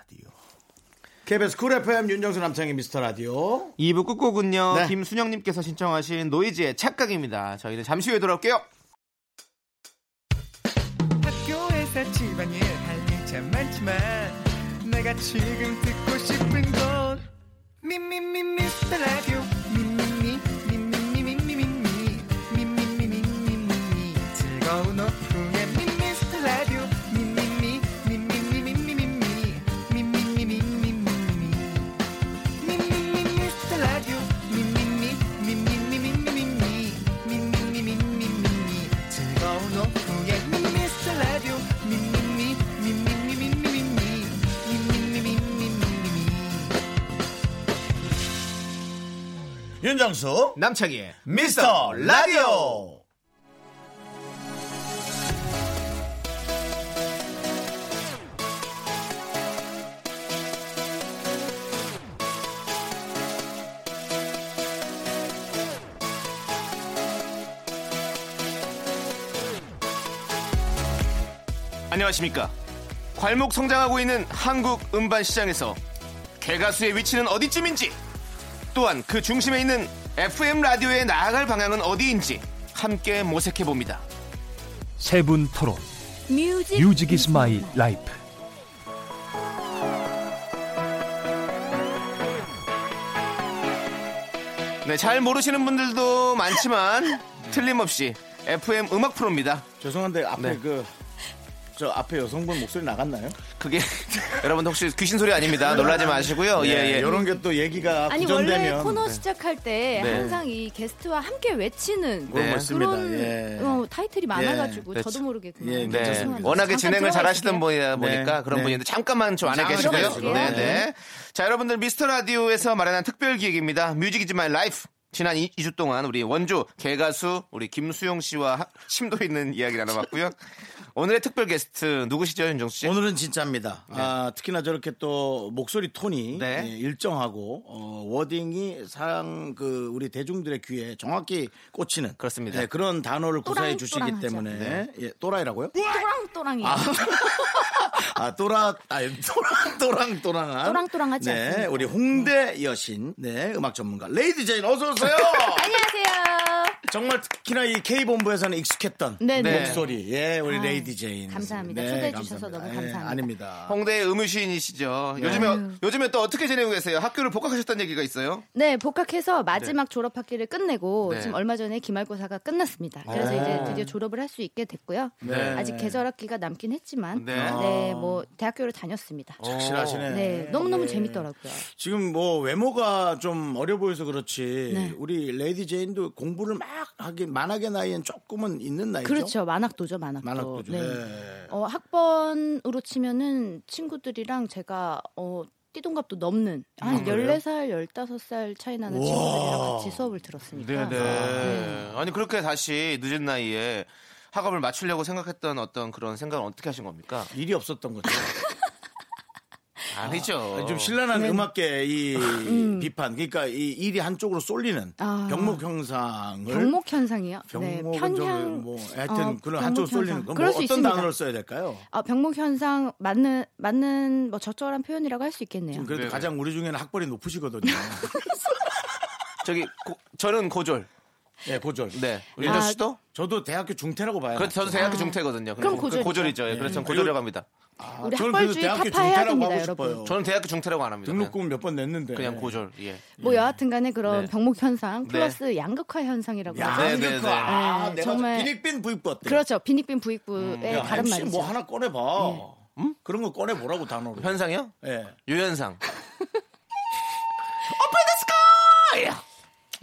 S1: KBS Cool FM 윤정수 남창희 미스터 라디오.
S2: 2부 끝곡은요
S1: 네.
S2: 김순영님께서 신청하신 노이즈의 착각입니다. 저희는 잠시 후에 돌아올게요.
S5: 학교에서 집안일 할일참 많지만 내가 지금 듣고 싶은 건 미미미 미스터 라디오 미미미
S1: 윤정수
S2: 남창희의
S1: 미스터 라디오
S2: 안녕하십니까. 괄목 성장하고 있는 한국 음반 시장에서 개가수의 위치는 어디쯤인지 또한 그 중심에 있는 FM 라디오에 나아갈 방향은 어디인지 함께 모색해 봅니다.
S6: 세 분 토론. Music music is my life.
S2: 네, 잘 모르시는 분들도 많지만 <laughs> 틀림없이 FM 음악 프로입니다.
S1: 죄송한데 앞에
S2: 네.
S1: 그 저 앞에 여성분 목소리 나갔나요?
S2: 그게 <laughs> 여러분들 혹시 귀신 소리 아닙니다. 놀라지 마시고요. 예, 예.
S1: 이런 게 또 얘기가
S7: 아니 원래
S1: 구전되면
S7: 코너 시작할 때
S2: 네.
S7: 항상 이 게스트와 함께 외치는
S1: 그런
S2: 네.
S1: 거 있습니다.
S7: 그런
S1: 예.
S7: 어, 타이틀이 많아가지고
S1: 예,
S7: 저도 모르게 그냥
S1: 예,
S2: 네. 워낙에
S7: 잠깐
S2: 진행을 잘 하시던
S7: 있을게요.
S2: 분이다 보니까
S1: 네,
S2: 그런
S1: 네.
S2: 분인데 잠깐만 좀 안에
S1: 잠깐
S2: 계시고요.
S1: 들어가
S2: 네,
S1: 있을게요.
S2: 네. 자, 여러분들 미스터 라디오에서 마련한 특별 기획입니다. Music is my life. 지난 2, 주 동안 우리 원조 개가수 우리 김수용 씨와 하- 심도 있는 이야기 나눠봤고요. <laughs> 오늘의 특별 게스트 누구시죠, 윤정수 씨?
S1: 오늘은 진짜입니다. 아, 특히나 저렇게 또 목소리 톤이
S2: 네.
S1: 예, 일정하고 어, wording이 상 그 우리 대중들의 귀에 정확히 꽂히는
S2: 그렇습니다.
S1: 네, 그런 단어를 구사해
S7: 또랑,
S1: 주시기
S7: 또랑하죠.
S1: 때문에 예, 또라이라고요?
S7: 또랑또랑이 <laughs>
S1: 아 또라 아 또랑 또랑 또랑한
S7: 또랑또랑하지
S1: 네
S7: 않습니다.
S1: 우리 홍대 여신 네 음악 전문가 레이디 제인 어서 오세요. <laughs>
S7: 안녕하세요.
S1: 정말 특히나 이 K 본부에서는 익숙했던
S7: 네,
S2: 네.
S1: 목소리 예 우리
S7: 아,
S1: 레이디 제인
S7: 감사합니다. 초대해 주셔서 너무 감사합니다.
S1: 아닙니다.
S2: 홍대 음유시인이시죠.
S1: 네.
S2: 요즘에
S7: 아유.
S2: 요즘에 또 어떻게 지내고 계세요? 학교를 복학하셨다는 얘기가 있어요.
S7: 네, 복학해서 마지막 졸업 학기를 끝내고
S2: 네.
S7: 지금 얼마 전에 기말고사가 끝났습니다. 그래서 이제 드디어 졸업을 할 수 있게 됐고요.
S1: 네.
S7: 아직 계절 학기가 남긴 했지만
S2: 네.
S7: 네, 뭐 대학교를 다녔습니다.
S1: 확실하시네.
S7: 네, 너무너무
S1: 예.
S7: 재밌더라고요.
S1: 지금 뭐 외모가 좀 어려 보여서 그렇지
S7: 네.
S1: 우리 레이디 제인도 공부를 막 하긴 만학의 나이엔 조금은 있는 나이죠.
S7: 그렇죠. 만학도죠, 만학도.
S1: 만학도죠.
S7: 네.
S1: 네.
S7: 어, 학번으로 치면은 친구들이랑 제가 어, 띠동갑도 넘는 한
S1: 아, 그래요?
S7: 14살, 15살 차이 나는 친구들이랑 같이 수업을 들었으니까.
S2: 네. 아니 그렇게 다시 늦은 나이에 학업을 마치려고 생각했던 어떤 그런 생각은 어떻게 하신 겁니까?
S1: 일이 없었던 거죠. <laughs>
S2: 아니죠.
S1: 좀 신랄한
S7: 네.
S1: 음악계 이 비판, 그러니까 이 일이 한쪽으로 쏠리는
S7: 아.
S1: 병목 현상을
S7: 병목 현상이요? 네,
S1: 병목은
S7: 편향
S1: 좀 뭐, 하여튼
S7: 어,
S1: 그런
S7: 병목
S1: 한쪽으로 쏠리는. 건
S7: 그럴 뭐수
S1: 어떤
S7: 있습니다.
S1: 단어를 써야 될까요?
S7: 아, 병목 현상 맞는 맞는 뭐 적절한 표현이라고 할 수 있겠네요.
S1: 지금 그래도
S2: 네.
S1: 가장 우리 중에는 학벌이 높으시거든요. <laughs>
S2: 저기 고- 저는 고졸.
S1: 네, 고졸.
S2: 네.
S7: 아,
S2: 윤정 씨도?
S1: 저도 대학교 중퇴라고 봐요.
S2: 그렇죠. 저도 대학교 중퇴거든요.
S7: 그럼
S2: 그
S7: 고졸이죠.
S2: 고졸이죠. 예, 그래서 저는 고졸이라고 합니다.
S1: 아,
S7: 우리
S1: 저는
S7: 학벌주의
S1: 대학교
S7: 타파해야
S1: 중퇴라고
S7: 됩니다,
S1: 하고
S7: 여러분.
S1: 싶어요.
S2: 저는 대학교 중퇴라고 안 합니다.
S1: 등록금 몇 번 냈는데
S2: 그냥 고졸. 예.
S7: 뭐 여하튼간에 그런
S2: 네.
S7: 병목 현상
S2: 네.
S7: 플러스 양극화 현상이라고
S1: 야,
S7: 하죠.
S2: 네,
S1: 네,
S2: 네,
S1: 네,
S2: 네.
S1: 아,
S7: 네, 정말-
S1: 비닉빈 부익부 어때?
S7: 그렇죠. 비닉빈 부익부의
S1: 야,
S7: 다른 말이죠.
S1: 뭐 하나 꺼내봐. 음? 그런 거 꺼내보라고 단어로.
S2: 현상이요?
S1: 예.
S2: 유현상. <laughs>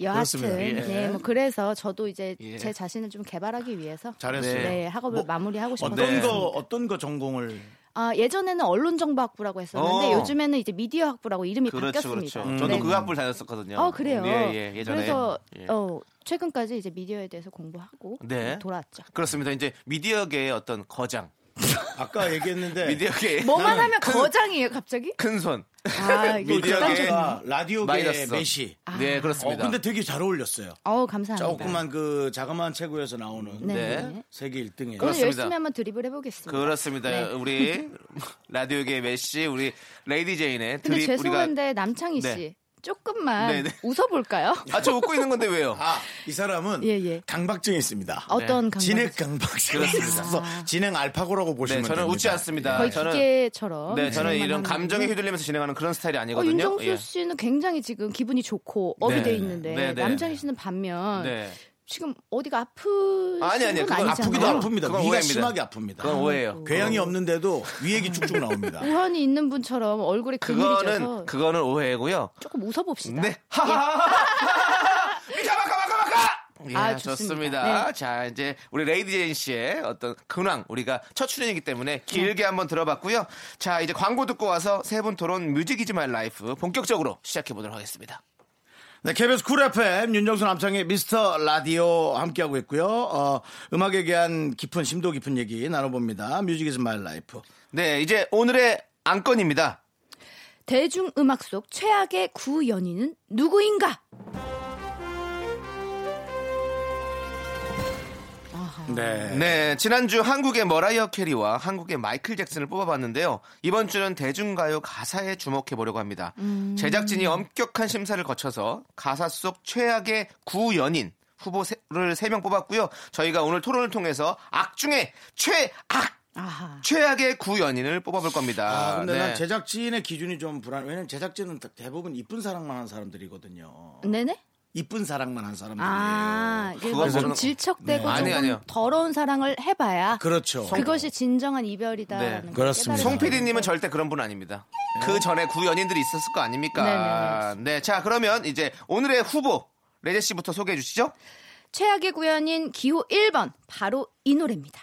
S7: 여하튼
S1: 그렇습니다. 예.
S7: 네, 뭐 그래서 저도 이제
S2: 예.
S7: 제 자신을 좀 개발하기 위해서
S1: 잘했어요.
S7: 네, 학업을
S1: 뭐,
S7: 마무리하고 싶어서
S1: 어떤
S2: 네.
S1: 거 어떤 거 전공을
S7: 아, 예전에는 언론정보학부라고 했었는데
S2: 어.
S7: 요즘에는 이제 미디어학부라고 이름이
S2: 그렇죠,
S7: 바뀌었습니다.
S2: 그렇죠. 저도
S7: 네.
S2: 그 학부를 다녔었거든요.
S7: 어 그래요.
S2: 예, 예, 예전에.
S7: 그래서
S2: 예.
S7: 어, 최근까지 이제 미디어에 대해서 공부하고
S2: 네.
S7: 돌아왔죠.
S2: 그렇습니다. 이제 미디어계의 어떤 거장.
S1: 아까 얘기했는데
S2: 미디어계의
S7: 뭐만 하면
S2: 큰-
S7: 거장이에요, 갑자기?
S2: 큰 손.
S7: 아, 이거
S2: 미디어계-
S1: 라디오계
S2: 마이너스.
S1: 메시.
S2: 네,
S1: 어,
S2: 그렇습니다.
S1: 근데 되게 잘 어울렸어요.
S7: 어우, 감사합니다.
S1: 조그만 그 자그마한 체구에서 나오는
S7: 네.
S2: 네.
S1: 세계 1등에
S7: 오늘
S2: 그렇습니다.
S7: 열심히 한번 드립을 해보겠습니다.
S2: 그렇습니다.
S7: 네.
S2: 우리 <laughs> 라디오계 메시, 우리 레이디 제인의
S7: 근데
S2: 드립
S7: 죄송한데 남창희 씨
S2: 네.
S7: 조금만
S2: 네, 네.
S7: 웃어볼까요?
S2: 아, 저 웃고 있는 건데 왜요?
S1: 아, 이 사람은
S7: 예, 예.
S1: 강박증이 있습니다.
S7: 어떤 강박?
S1: 진행 강박증이 있어서 진행 알파고라고
S2: 네,
S1: 보시면
S2: 저는
S1: 됩니다.
S2: 웃지 않습니다.
S7: 거의
S2: 저는
S7: 기계처럼.
S2: 네, 저는 이런 감정에. 휘둘리면서 진행하는 그런 스타일이
S7: 어,
S2: 아니거든요.
S7: 윤정수
S2: 예.
S7: 씨는 굉장히 지금 기분이 좋고 up이
S2: 네.
S7: 돼 있는데
S2: 네, 네.
S7: 남창희 씨는 반면
S2: 네.
S7: 지금 어디가 아프신
S2: 아니, 아니,
S7: 건
S2: 그건
S7: 아니잖아요.
S1: 아프기도 아픕니다.
S2: 그건
S1: 위가
S2: 오해입니다.
S1: 심하게 아픕니다.
S2: 그건 오해예요.
S1: 궤양이 없는데도 위액이 쭉쭉 나옵니다.
S7: 우환이 있는 분처럼 얼굴에 그늘이
S2: 그거는
S7: 져서
S2: 그거는 오해고요.
S7: 조금 웃어봅시다.
S2: 네. <laughs> 하하하하. 미카마카마카마카. 예,
S7: 아,
S2: 좋습니다.
S7: 좋습니다. 네.
S2: 자, 이제 우리 레이디 제인 씨의 어떤 근황 우리가 첫 출연이기 때문에 길게 한번 들어봤고요. 자, 이제 광고 듣고 와서 세 분 토론 Music is my life 본격적으로 시작해 보도록 하겠습니다.
S1: 네, KBS 쿨 FM 윤정수 남창희의 미스터 라디오 함께하고 있고요. 어, 음악에 대한 깊은 심도 깊은 얘기 나눠봅니다. Music is my life.
S2: 네, 이제 오늘의 안건입니다.
S7: 대중음악 속 최악의 구 연인은 누구인가?
S1: 네.
S2: 네, 지난주 한국의 머라이어 캐리와 한국의 마이클 잭슨을 뽑아봤는데요. 이번 주는 대중가요 가사에 주목해 보려고 합니다. 제작진이 엄격한 심사를 거쳐서 가사 속 최악의 구연인 후보를 3명 뽑았고요. 저희가 오늘 토론을 통해서 악 중에 최악!
S7: 아하.
S2: 최악의 구연인을 뽑아볼 겁니다.
S1: 아, 근데
S2: 네.
S1: 난 제작진의 기준이 좀 불안. 왜냐면 제작진은 대부분 이쁜 사랑만 한 사람들이거든요.
S7: 네네?
S1: 이쁜 사랑만 한 사람들이에요.
S7: 아, 이게
S2: 그건
S7: 좀 질척대고
S1: 네.
S7: 조금
S2: 아니, 아니요.
S7: 더러운 사랑을 해봐야
S1: 그렇죠.
S7: 그것이 진정한 이별이다.
S2: 네.
S1: 그렇습니다.
S2: 송 PD님은 절대 그런 분 아닙니다. 그 전에 구연인들이 있었을 거 아닙니까? 네, 자 그러면 이제 오늘의 후보 레제 씨부터 소개해 주시죠.
S7: 최악의 구연인 기호 1번 바로 이 노래입니다.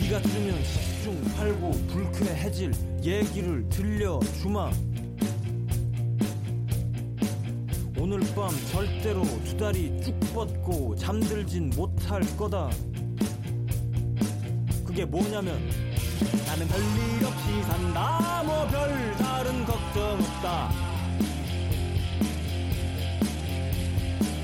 S6: 네가 들으면 시중 팔고 불쾌해질 얘기를 들려 주마 오늘 밤 절대로 두 다리 쭉 뻗고 잠들진 못할 거다. 그게 뭐냐면 나는 별일 없이 산다. 뭐 별 다른 걱정 없다.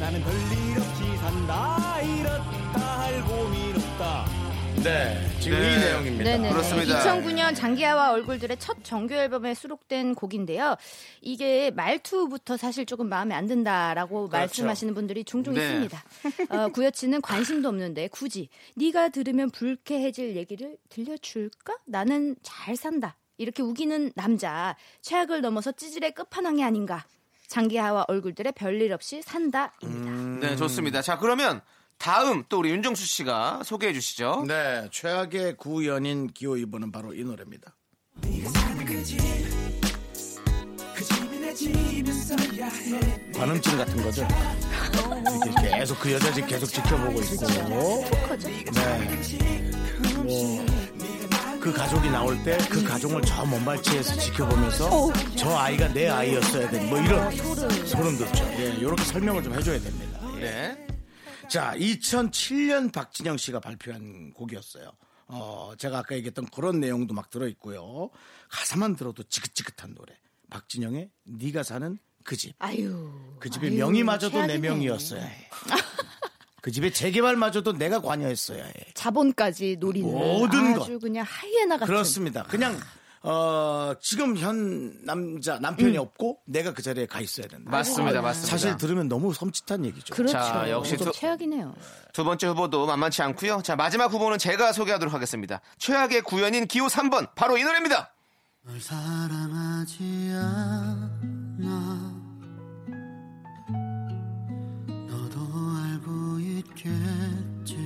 S6: 나는 별일 없이 산다. 이렇다 할 고민 없다
S1: 네. 지금
S2: 네.
S1: 이 내용입니다.
S7: 네네.
S2: 그렇습니다.
S7: 2009년 장기하와 얼굴들의 첫 정규 앨범에 수록된 곡인데요. 이게 말투부터 사실 조금 마음에 안 든다라고
S1: 그렇죠.
S7: 말씀하시는 분들이 종종
S2: 네.
S7: 있습니다. <laughs> 어, 구여치는 관심도 없는데 굳이 네가 들으면 불쾌해질 얘기를 들려줄까? 나는 잘 산다. 이렇게 우기는 남자 최악을 넘어서 찌질의 끝판왕이 아닌가. 장기하와 얼굴들의 별일 없이 산다입니다.
S2: 네, 좋습니다. 자 그러면 다음 또 우리 윤정수 씨가 소개해 주시죠.
S1: 네. 최악의 구연인 기호 2번은 바로 이 노래입니다. 관음증 같은 거죠. 이렇게 계속 그 여자 집 계속 지켜보고 있고. 네. 뭐, 그 가족이 나올 때 그 가족을 저 먼발치에서 지켜보면서 저 아이가 내 아이였어야 돼. 뭐 이런 소름 돋죠. 예, 이렇게 설명을 좀 해줘야 됩니다. 예.
S2: 네.
S1: 자, 2007년 박진영 씨가 발표한 곡이었어요. 어, 제가 아까 얘기했던 그런 내용도 막 들어있고요. 가사만 들어도 지긋지긋한 노래. 박진영의 네가 사는 그 집.
S7: 아유.
S1: 그 집의
S7: 아유,
S1: 명의마저도 내
S7: 최악이네.
S1: 명이었어야 해. 그 집의 재개발마저도 내가 관여했어야 해.
S7: 자본까지 노리는
S1: 모든
S7: 아주 그냥 하이에나 같은
S1: 그렇습니다. 그냥 어, 지금 현 남자 남편이
S7: 음.
S1: 없고 내가 그 자리에 가 있어야 된다.
S2: 맞습니다, 맞습니다.
S1: 사실 들으면 너무 섬찟한 얘기죠.
S7: 그렇죠.
S2: 자, 역시
S7: 좀
S2: 두-
S7: 최악이네요.
S2: 두 번째 후보도 만만치 않고요. 자 마지막 후보는 제가 소개하도록 하겠습니다. 최악의 구연인 기호 3번 바로 이 노래입니다.
S8: 널 사랑하지 않아 너도 알고 있겠지만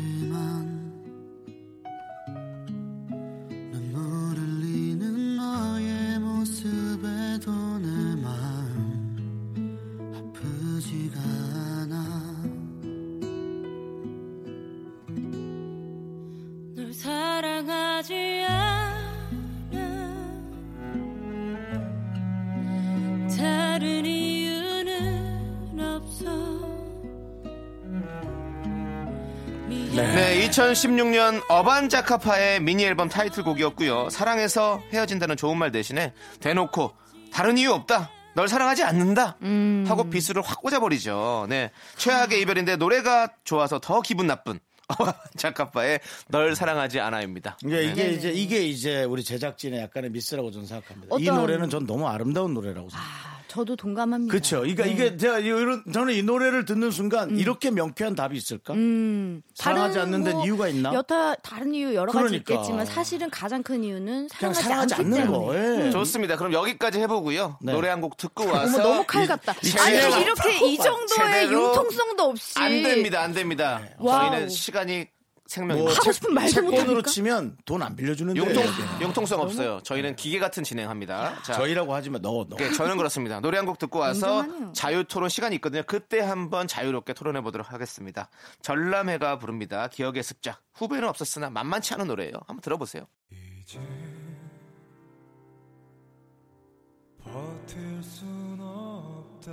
S4: 하지 않아 다른 이유는 없어
S2: 네, 2016년 어반자카파의 미니 앨범 타이틀곡이었고요. 사랑해서 헤어진다는 좋은 말 대신에 대놓고 다른 이유 없다. 널 사랑하지 않는다. 하고 비수를 확 꽂아버리죠. 네. 최악의 이별인데 노래가 좋아서 더 기분 나쁜 <laughs> 어반자카파의 널 사랑하지 않아입니다.
S1: 그러니까 이게
S7: 네네.
S1: 이제 이게 이제 우리 제작진의 약간의 미스라고 저는 생각합니다. 이
S7: 어떤-
S1: 노래는 전 너무 아름다운 노래라고 생각해요.
S7: 아, 저도 동감합니다.
S1: 그렇죠. 그러니까
S7: 네.
S1: 이게 제가 이런 저는 이 노래를 듣는 순간 이렇게 명쾌한 답이 있을까?
S7: 음,
S1: 사랑하지 않는 데는
S7: 뭐
S1: 이유가 있나?
S7: 여타 다른 이유 여러 가지
S1: 그러니까.
S7: 있겠지만 사실은 가장 큰 이유는 사랑하지,
S1: 사랑하지
S7: 않기
S1: 않는
S7: 때문에.
S1: 거. 예.
S2: 좋습니다. 그럼 여기까지 해보고요.
S1: 네.
S2: 노래 한 곡 듣고 와서
S7: 너무 칼 같다.
S1: 이-
S7: 아니 이렇게 이 정도의 융통성도 없이
S2: 안 됩니다. 안 됩니다.
S7: Wow.
S2: 저희는 시간이
S1: 뭐
S2: 생명입니다.
S7: 하고 싶은 말도
S1: 채권으로
S7: 못하니까?
S1: 치면 돈 안 빌려주는데
S2: 융통, 융통성 없어요. 저희는 기계 같은 진행합니다. 자,
S1: 저희라고 하지만 너 너.
S2: 네, 저는 그렇습니다. 노래 한 곡 듣고 와서
S7: 인정하네요.
S2: 자유 토론 시간이 있거든요. 그때 한번 자유롭게 토론해 보도록 하겠습니다. 전람회가 부릅니다. 기억의 습작. 후보에는 없었으나 만만치 않은 노래예요. 한번 들어보세요.
S9: 버틸 순 없다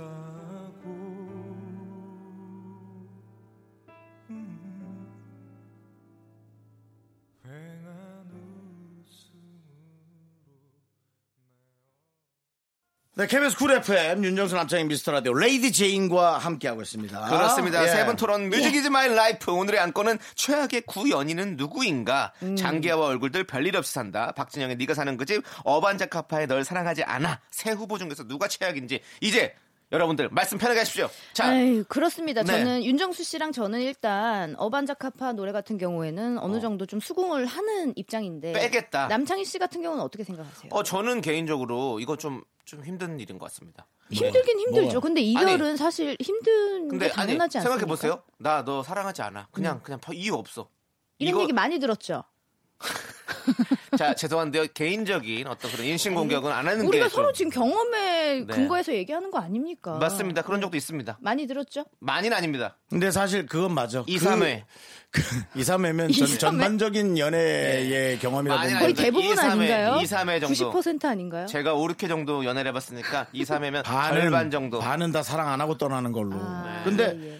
S1: 네, KBS 쿨 FM 윤정수 남창희의 미스터 라디오 레이디 제인과 함께하고 있습니다.
S2: 그렇습니다.
S1: 예.
S2: 세분 토론 Music is my life 오늘의 안건은 최악의 구 연인은 누구인가?
S1: 음.
S2: 장기하와 얼굴들 별일 없이 산다. 박진영의 네가 사는 그 집 어반자카파의 널 사랑하지 않아. 세 후보 중에서 누가 최악인지 이제 여러분들 말씀 편하게 하십시오. 자,
S7: 아유, 그렇습니다.
S2: 네.
S7: 저는 윤정수 씨랑 저는 일단 어반자카파 노래 같은 경우에는 어느 정도 좀 수긍을 하는 입장인데
S2: 빼겠다.
S7: 남창희 씨 같은 경우는 어떻게 생각하세요?
S2: 어 저는 개인적으로 이거 좀 좀 힘든 일인 것 같습니다.
S7: 힘들긴 힘들죠. 근데 이별은 사실 힘든
S2: 근데
S7: 게
S2: 아니
S7: 당연하지 않습니까?
S2: 생각해 보세요. 나 너 사랑하지 않아. 그냥 그냥 더 이유 없어.
S7: 이런
S2: 이거
S7: 얘기 많이 들었죠. <laughs>
S2: 자 죄송한데요. 개인적인 어떤 그런 인신 공격은 안 하는
S7: 우리가
S2: 게
S7: 서로
S2: 좀-
S7: 지금 경험에
S2: 네.
S7: 근거해서 얘기하는 거 아닙니까?
S2: 맞습니다. 그런 적도 있습니다.
S7: 많이 들었죠?
S2: 많이는 아닙니다.
S1: 근데 사실 그건 맞아.
S2: 2, 3회.
S1: 그, 2, 3회면 <laughs> 전,
S7: 2, 3회?
S1: 전 반적인 연애의 경험이라
S2: 많이
S1: 보면
S7: 거의
S2: 아닙니다.
S7: 대부분
S2: 2, 3회,
S7: 아닌가요?
S2: 2, 3회 정도.
S7: 90% 아닌가요?
S2: 제가 5, 6회 정도 연애를 해봤으니까 2, 3회면
S1: 반은,
S2: 절반 정도.
S1: 반은 다 사랑 안 하고 떠나는 걸로.
S7: 아,
S1: 근데
S7: 예, 예.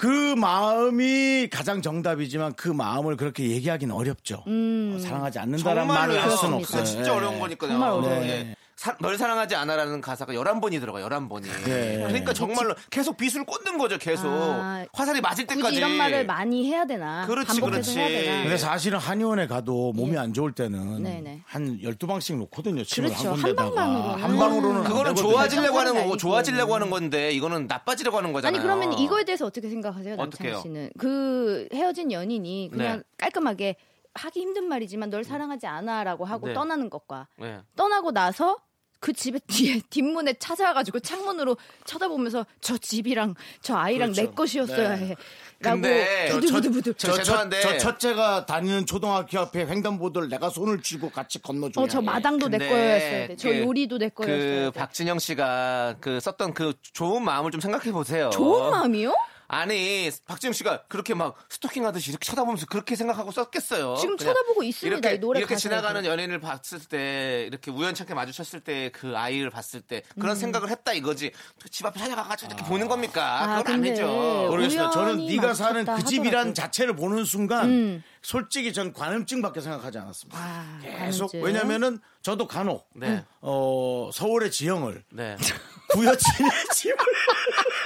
S1: 그 마음이 가장 정답이지만 그 마음을 그렇게 얘기하기는 어렵죠.
S7: 음.
S1: 어, 사랑하지 않는다는 말을. 할 수는. 없어요.
S2: 진짜
S1: 예.
S2: 어려운 거니까요.
S7: 정말 어려워요.
S2: 예. 사- 널 사랑하지 않아라는 가사가 11번이 들어가, 11번이.
S1: 네.
S2: 그러니까 정말로 계속 빗을 꽂는 거죠, 계속.
S7: 아,
S2: 화살이 맞을 때까지.
S7: 굳이 이런 말을 많이 해야 되나?
S2: 그렇지, 그렇지.
S7: 해야 되나?
S1: 근데 사실은 한의원에 가도 몸이 안 좋을 때는
S7: 예. 네네.
S1: 한 12방씩 놓거든요. 침을
S7: 그렇죠. 한한
S1: 군데다가.
S7: 방만으로는.
S1: 한 방으로는 안
S2: 그거는. 좋아지려고 하는 거고. 좋아지려고 하는 건데, 이거는 나빠지려고 하는 거잖아요.
S7: 아니 그러면 이거에 대해서 어떻게 생각하세요? 남창희 씨는? 그 헤어진 연인이 그냥
S2: 네.
S7: 깔끔하게 하기 힘든 말이지만 널 사랑하지 않아라고 하고
S2: 네.
S7: 떠나는 것과
S2: 네.
S7: 떠나고 나서 그 집에 뒤에 뒷문에 찾아와가지고 창문으로 쳐다보면서 저 집이랑 저 아이랑 내 것이었어야 해. 라고
S2: 근데 저-
S7: 부들부들부들.
S2: 저-
S1: 저. 저 첫째가 다니는 초등학교 앞에 횡단보도를 내가 손을 쥐고 같이 건너줘야
S7: 어, 저
S1: 해.
S7: 마당도 내 거였어야 돼. 저
S2: 그-
S7: 요리도 내 거였어야
S2: 그
S7: 돼.
S2: 박진영 씨가 그 썼던 그 좋은 마음을 좀 생각해 보세요.
S7: 좋은 마음이요?
S2: 아니 박진영 씨가 그렇게 막 스토킹 하듯이 이렇게 쳐다보면서 그렇게 생각하고 썼겠어요.
S7: 지금 쳐다보고 있습니다,
S2: 이렇게,
S7: 이 노래
S2: 이렇게. 지나가는 연인을 봤을 때 이렇게 우연찮게 마주쳤을 때 그 아이를 봤을 때 그런 생각을 했다 이거지. 집 앞에 찾아가가지고 이렇게 보는 겁니까?
S7: 아,
S2: 그건
S7: 근데
S2: 아니죠.
S1: 모르겠어요. 저는 네가 사는 그 집이란
S7: 하더라도.
S1: 자체를 보는 순간
S7: 음.
S1: 솔직히 전 관음증밖에 생각하지 않았습니다.
S7: 아,
S1: 계속
S7: 관음증.
S1: 왜냐면은 저도 간혹
S2: 네.
S1: 어, 서울의 지형을
S2: 네. <laughs>
S1: 구여친의 집을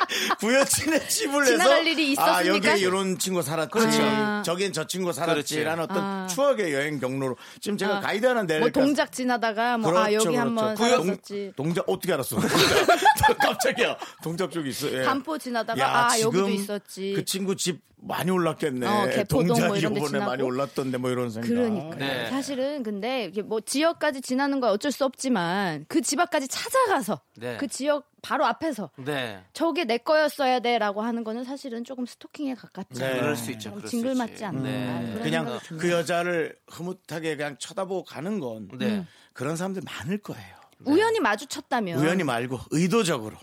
S1: <laughs> 구여친의 집을 해서
S7: 지나갈 일이
S1: 아
S7: 있었으니까?
S1: 여기에 이런 친구 살았지
S2: 그렇죠.
S7: 아.
S1: 저긴 저 친구 살았지라는 어떤
S7: 아.
S1: 추억의 여행 경로로 지금 제가
S7: 아.
S1: 가이드 하나 내릴까
S7: 뭐 동작 지나다가 뭐아
S1: 그렇죠,
S7: 여기
S1: 그렇죠.
S7: 한번
S1: 구여-
S7: 살았었지.
S1: 동, 동작 어떻게 알았어? <laughs> 깜짝이야. <laughs> 동작 쪽이 있어. 예.
S7: 반포 지나다가
S1: 야,
S7: 아 여기도 있었지.
S1: 그 친구 집 많이 올랐겠네.
S7: 어, 개포동 뭐
S1: 동작이
S7: 이런 데
S1: 요번에 많이
S7: 지나고.
S1: 올랐던데 뭐 이런 생각.
S7: 그러니까
S2: 네.
S7: 사실은 근데 이게 뭐 지역까지 지나는 건 어쩔 수 없지만 그 집 앞까지 찾아가서
S2: 네.
S7: 그 지역 바로 앞에서
S2: 네.
S7: 저게 내 거였어야 돼라고 하는 거는 사실은 조금 스토킹에 가깝지.
S1: 네.
S2: 그럴 수 있죠. 그럴
S7: 징글. 맞지 않나.
S2: 네.
S1: 그냥. 그 여자를 흐뭇하게 그냥 쳐다보고 가는 건
S2: 네.
S1: 그런 사람들 많을 거예요.
S7: 우연히 마주쳤다면
S1: 우연히 말고 의도적으로.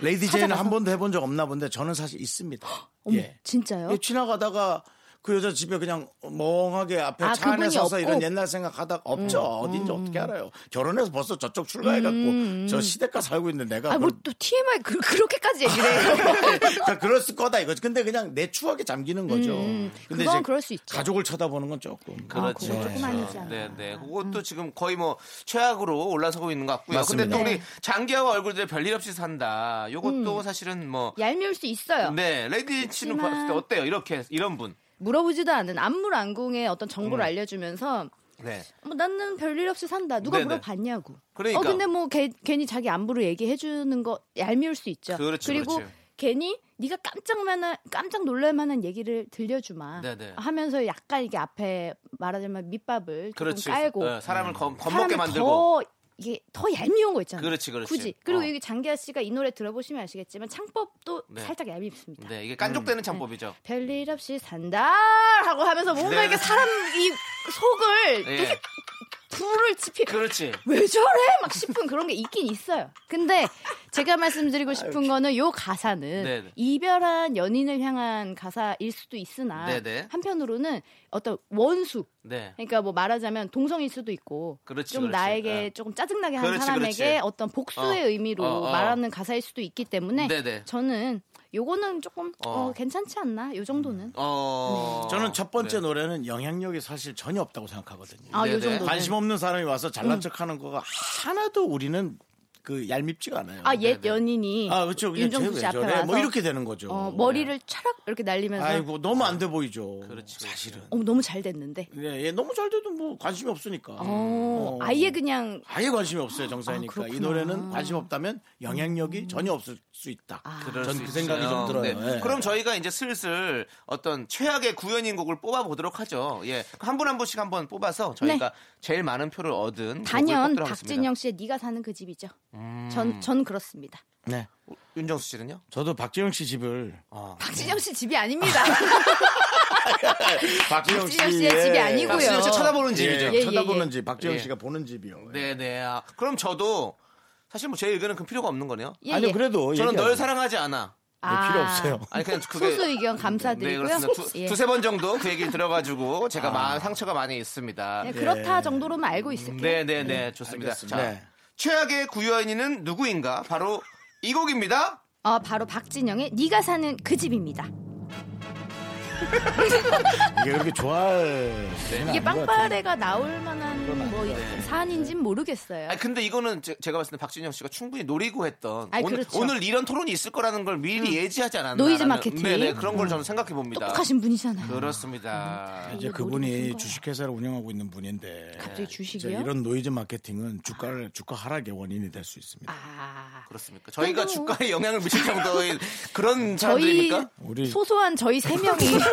S1: 레이디 제이는
S7: 찾아가서?
S1: 한 번도 해본 적 없나 본데 저는 사실 있습니다. <gasps>
S7: 어머,
S1: 예.
S7: 진짜요?
S1: 예, 지나가다가 그 여자 집에 그냥 멍하게 앞에
S7: 아,
S1: 차 안에 서서
S7: 없고?
S1: 이런 옛날 생각하다가 없죠. 어딘지 어떻게 알아요. 결혼해서 벌써 저쪽 출가해갖고 저 시댁가 살고 있는데 내가
S7: 음, 아, 뭐또 TMI 그, 그렇게까지 얘기를 해요. <laughs>
S1: 그러니까 그랬을 거다 이거지. 근데 그냥 내 추억에 잠기는 거죠.
S7: 음,
S1: 근데
S7: 그건 그럴 수 있죠.
S1: 가족을 쳐다보는 건 조금
S2: 그렇죠.
S7: 그건 조금 아니지 않나.
S2: 네, 네. 그것도 지금 거의 뭐 최악으로 올라서고 있는 것 같고요. 근데
S1: 맞습니다.
S2: 또 우리
S7: 네.
S2: 장기하와 얼굴들 별일 없이 산다. 요것도 사실은 뭐
S7: 얄미울 수 있어요.
S2: 네, 씨는
S7: 그렇지만-
S2: 봤을 때 어때요? 이렇게 이런 분.
S7: 물어보지도 않은 안물안궁의 어떤 정보를
S2: 음.
S7: 알려주면서
S2: 네.
S7: 뭐 나는 별일 없이 산다. 누가
S2: 네네.
S7: 물어봤냐고.
S2: 그러니까.
S7: 어 근데 뭐 개- 괜히 자기 안부를 얘기해 주는 거 얄미울 수 있죠.
S2: 그렇죠,
S7: 리고
S2: 그렇죠.
S7: 괜히 네가 깜짝 만한 깜짝 놀랄 만한 얘기를 들려주마
S2: 네네.
S7: 하면서 약간 이게 앞에 말하자면 밑밥을
S2: 그렇지.
S7: 깔고
S2: 네, 사람을 겁, 겁먹게
S7: 사람을
S2: 만들고.
S7: 더 이게 더 얄미운 거 있잖아요.
S2: 그렇지, 그렇지.
S7: 굳이 그리고
S2: 어.
S7: 여기 장기하 씨가 이 노래 들어보시면 아시겠지만 창법도
S2: 네.
S7: 살짝 얄밉습니다.
S2: 네, 이게 깐족되는 창법이죠.
S7: 별일 없이 산다 하고 하면서 뭔가
S2: 네.
S7: 이렇게 사람 이 속을
S2: 예.
S7: 불을 지피
S2: 그렇지.
S7: 왜 저래 막 싶은 그런 게 있긴 있어요. 근데 제가 말씀드리고 싶은 거는 요 가사는
S2: 네네.
S7: 이별한 연인을 향한 가사일 수도 있으나
S2: 네네.
S7: 한편으로는 어떤 원수
S2: 네.
S7: 그러니까 뭐 말하자면 동성일 수도 있고
S2: 그렇지,
S7: 좀
S2: 그렇지.
S7: 나에게
S2: 예.
S7: 조금 짜증나게 한
S2: 그렇지,
S7: 사람에게. 어떤 복수의
S2: 어.
S7: 의미로
S2: 어, 어.
S7: 말하는 가사일 수도 있기 때문에
S2: 네네.
S7: 저는 요거는 조금
S2: 어.
S7: 어, 괜찮지 않나 요 정도는
S2: 어.
S1: 저는 첫 번째
S2: 네.
S1: 노래는 영향력이 사실 전혀 없다고 생각하거든요.
S7: 아 요. 정도는
S1: 관심 없는 사람이 와서 잘난 척하는 거가 하나도 우리는 그 얄밉지가 않아요.
S7: 아옛 연인이
S1: 아, 그렇죠. 그냥
S7: 윤정수 씨 앞에
S1: 저래?
S7: 와서
S1: 뭐 이렇게 되는 거죠.
S7: 어, 머리를 차락 이렇게 날리면서
S1: 아이고 너무 안 돼 보이죠.
S2: 그렇지.
S1: 사실은.
S7: 어, 너무 잘 됐는데.
S1: 예, 예, 너무 잘 돼도 뭐 관심이 없으니까.
S7: 어, 아예 그냥
S1: 아예 관심이 없어요 정사니까
S7: 아, 그렇구나.
S1: 이 노래는 관심 없다면 영향력이 전혀 없을 수 있다.
S2: 그럴
S1: 전수그 생각이. 좀 들어요.
S2: 네.
S1: 예.
S2: 그럼 저희가 이제 슬슬 어떤 최악의 구현인 곡을 뽑아 보도록 하죠. 예, 한 분 한 분씩 한번 뽑아서 저희가 제일 많은 표를 얻은
S7: 단연. 박진영 씨의 네가 사는 그 집이죠.
S2: 음.
S7: 전전 그렇습니다.
S1: 네.
S2: 윤정수 씨는요?
S1: 저도 박지영 씨 집을
S2: 아.
S7: 박진영 씨 집이 아닙니다. <laughs>
S1: 박지영,
S7: 박지영 씨의 집이 아니고요.
S2: 박진영 씨 쳐다보는 집이죠.
S1: 예,
S7: 예, 예,
S1: 쳐다보는
S7: 예.
S1: 집 박지영
S2: 예.
S1: 씨가 보는 집이요.
S2: 네 네. 아, 그럼 저도 사실 뭐 제 의견은 그 필요가 없는 거네요.
S7: 예,
S1: 아니요
S7: 예.
S1: 그래도
S2: 저는 널. 사랑하지 않아.
S7: 아,
S1: 필요 없어요.
S2: 아니 그냥 그게
S7: 소수 의견 감사드리고요.
S2: 네, 그렇습니다. 두,
S7: 예.
S2: 두세 번 정도 그 얘기를 들어가지고 제가 마- 상처가 많이 있습니다.
S7: 네, 그렇다 정도로는 알고 있을게요.
S2: 네네네 좋습니다.
S1: 알겠습니다.
S2: 자,
S1: 네.
S2: 최악의 구 연인은 누구인가? 바로 이 곡입니다.
S7: 어, 바로 박진영의 네가 사는 그 집입니다. <laughs>
S1: 이게 그렇게 좋아할
S7: 이게 빵빠레가 나올 만한 뭐
S2: 네.
S7: 사안인지는 모르겠어요.
S2: 아니 근데 이거는 제, 가 봤을 때 박진영 씨가 충분히 노리고 했던
S7: 아이,
S2: 오늘,
S7: 그렇죠.
S2: 오늘 이런 토론이 있을 거라는 걸 미리 예지하지 않았나?
S7: 노이즈 마케팅.
S2: 네네 그런 걸 저는 생각해 봅니다.
S7: 똑똑하신 분이잖아요.
S2: 그렇습니다.
S1: 이제
S7: 이거
S1: 그분이 주식회사를 운영하고 있는 분인데
S7: 갑자기
S1: 이제
S7: 주식이요?
S1: 이런 노이즈 마케팅은 주가를 주가 하락의 원인이 될 수 있습니다.
S7: 아,
S2: 그렇습니까? 저희가
S7: 그래도-
S2: 주가에 영향을 미칠 정도의 그런 사람들입니까?
S1: 우리
S7: 소소한 저희 세 명이 그 <laughs>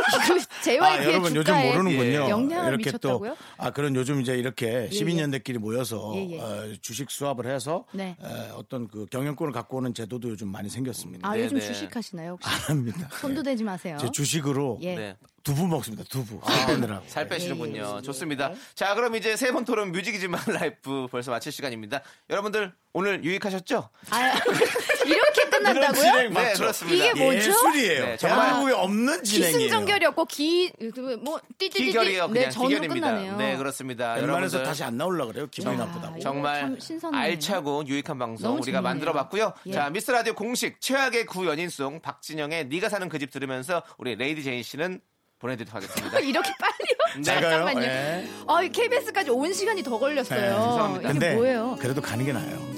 S7: JYP의
S1: 아, 여러분 요즘 모르는군요.
S7: 예. 영향을
S1: 이렇게
S7: 미쳤다고요?
S1: 또, 아, 그런 요즘 이제 이렇게 12년대끼리 모여서
S7: 예, 예.
S1: 어, 주식 수합을 해서
S7: 네.
S1: 에, 어떤 그 경영권을 갖고 오는 제도도 요즘 많이 생겼습니다.
S7: 아,
S2: 네,
S7: 요즘
S2: 네.
S7: 주식하시나요 혹시?
S1: 안 합니다.
S7: 손도 대지 마세요.
S1: 제 주식으로
S7: 예.
S2: 네.
S1: 두부 먹습니다. 두부. 살 빼느라고.
S2: 살 빼시는군요.
S7: 예,
S2: 좋습니다. 자, 그럼 이제 세 분 토론 Music is my <laughs> life 벌써 마칠 시간입니다. 여러분들 오늘 유익하셨죠?
S7: 아, <laughs> 이렇게 끝난다고요?
S1: 진행
S2: 네? 그렇습니다.
S7: 이게 뭐죠?
S1: 예술이에요.
S2: 네, 정말
S1: 대한민국에 없는 진행이에요.
S7: 기승전결이 없고 기뭐 띠띠띠
S2: 기결이요. 그냥
S7: 네,
S2: 기결입니다.
S7: 끝나네요.
S2: 네, 그렇습니다.
S1: 웬만해서
S2: 여러분들
S1: 다시 안 나오려 그래요. 기분이
S7: 아,
S1: 나쁘다고.
S2: 정말. 알차고 유익한 방송 우리가. 만들어 봤고요.
S7: 예.
S2: 자, 미스터 라디오 공식 최악의 구 연인송 박진영의 네가 사는 그 집 들으면서 우리 레이디 제인 씨는 보내드리도록 하겠습니다.
S7: 이렇게 빨리요? <laughs>
S1: 잘
S7: 잠깐만요.
S1: 가요. 예.
S7: 아, KBS까지 온 시간이 더 걸렸어요.
S1: 네,
S2: 죄송합니다.
S7: 이게
S1: 근데
S7: 뭐예요?
S1: 그래도 가는 게 나아요.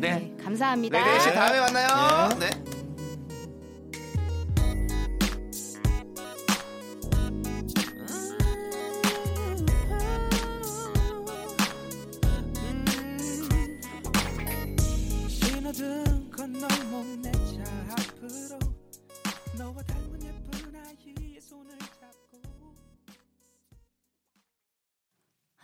S2: 네.
S7: 네, 감사합니다.
S2: 레이디 씨 다음에 만나요. 네.
S5: 신호등 건너 목내차 앞으로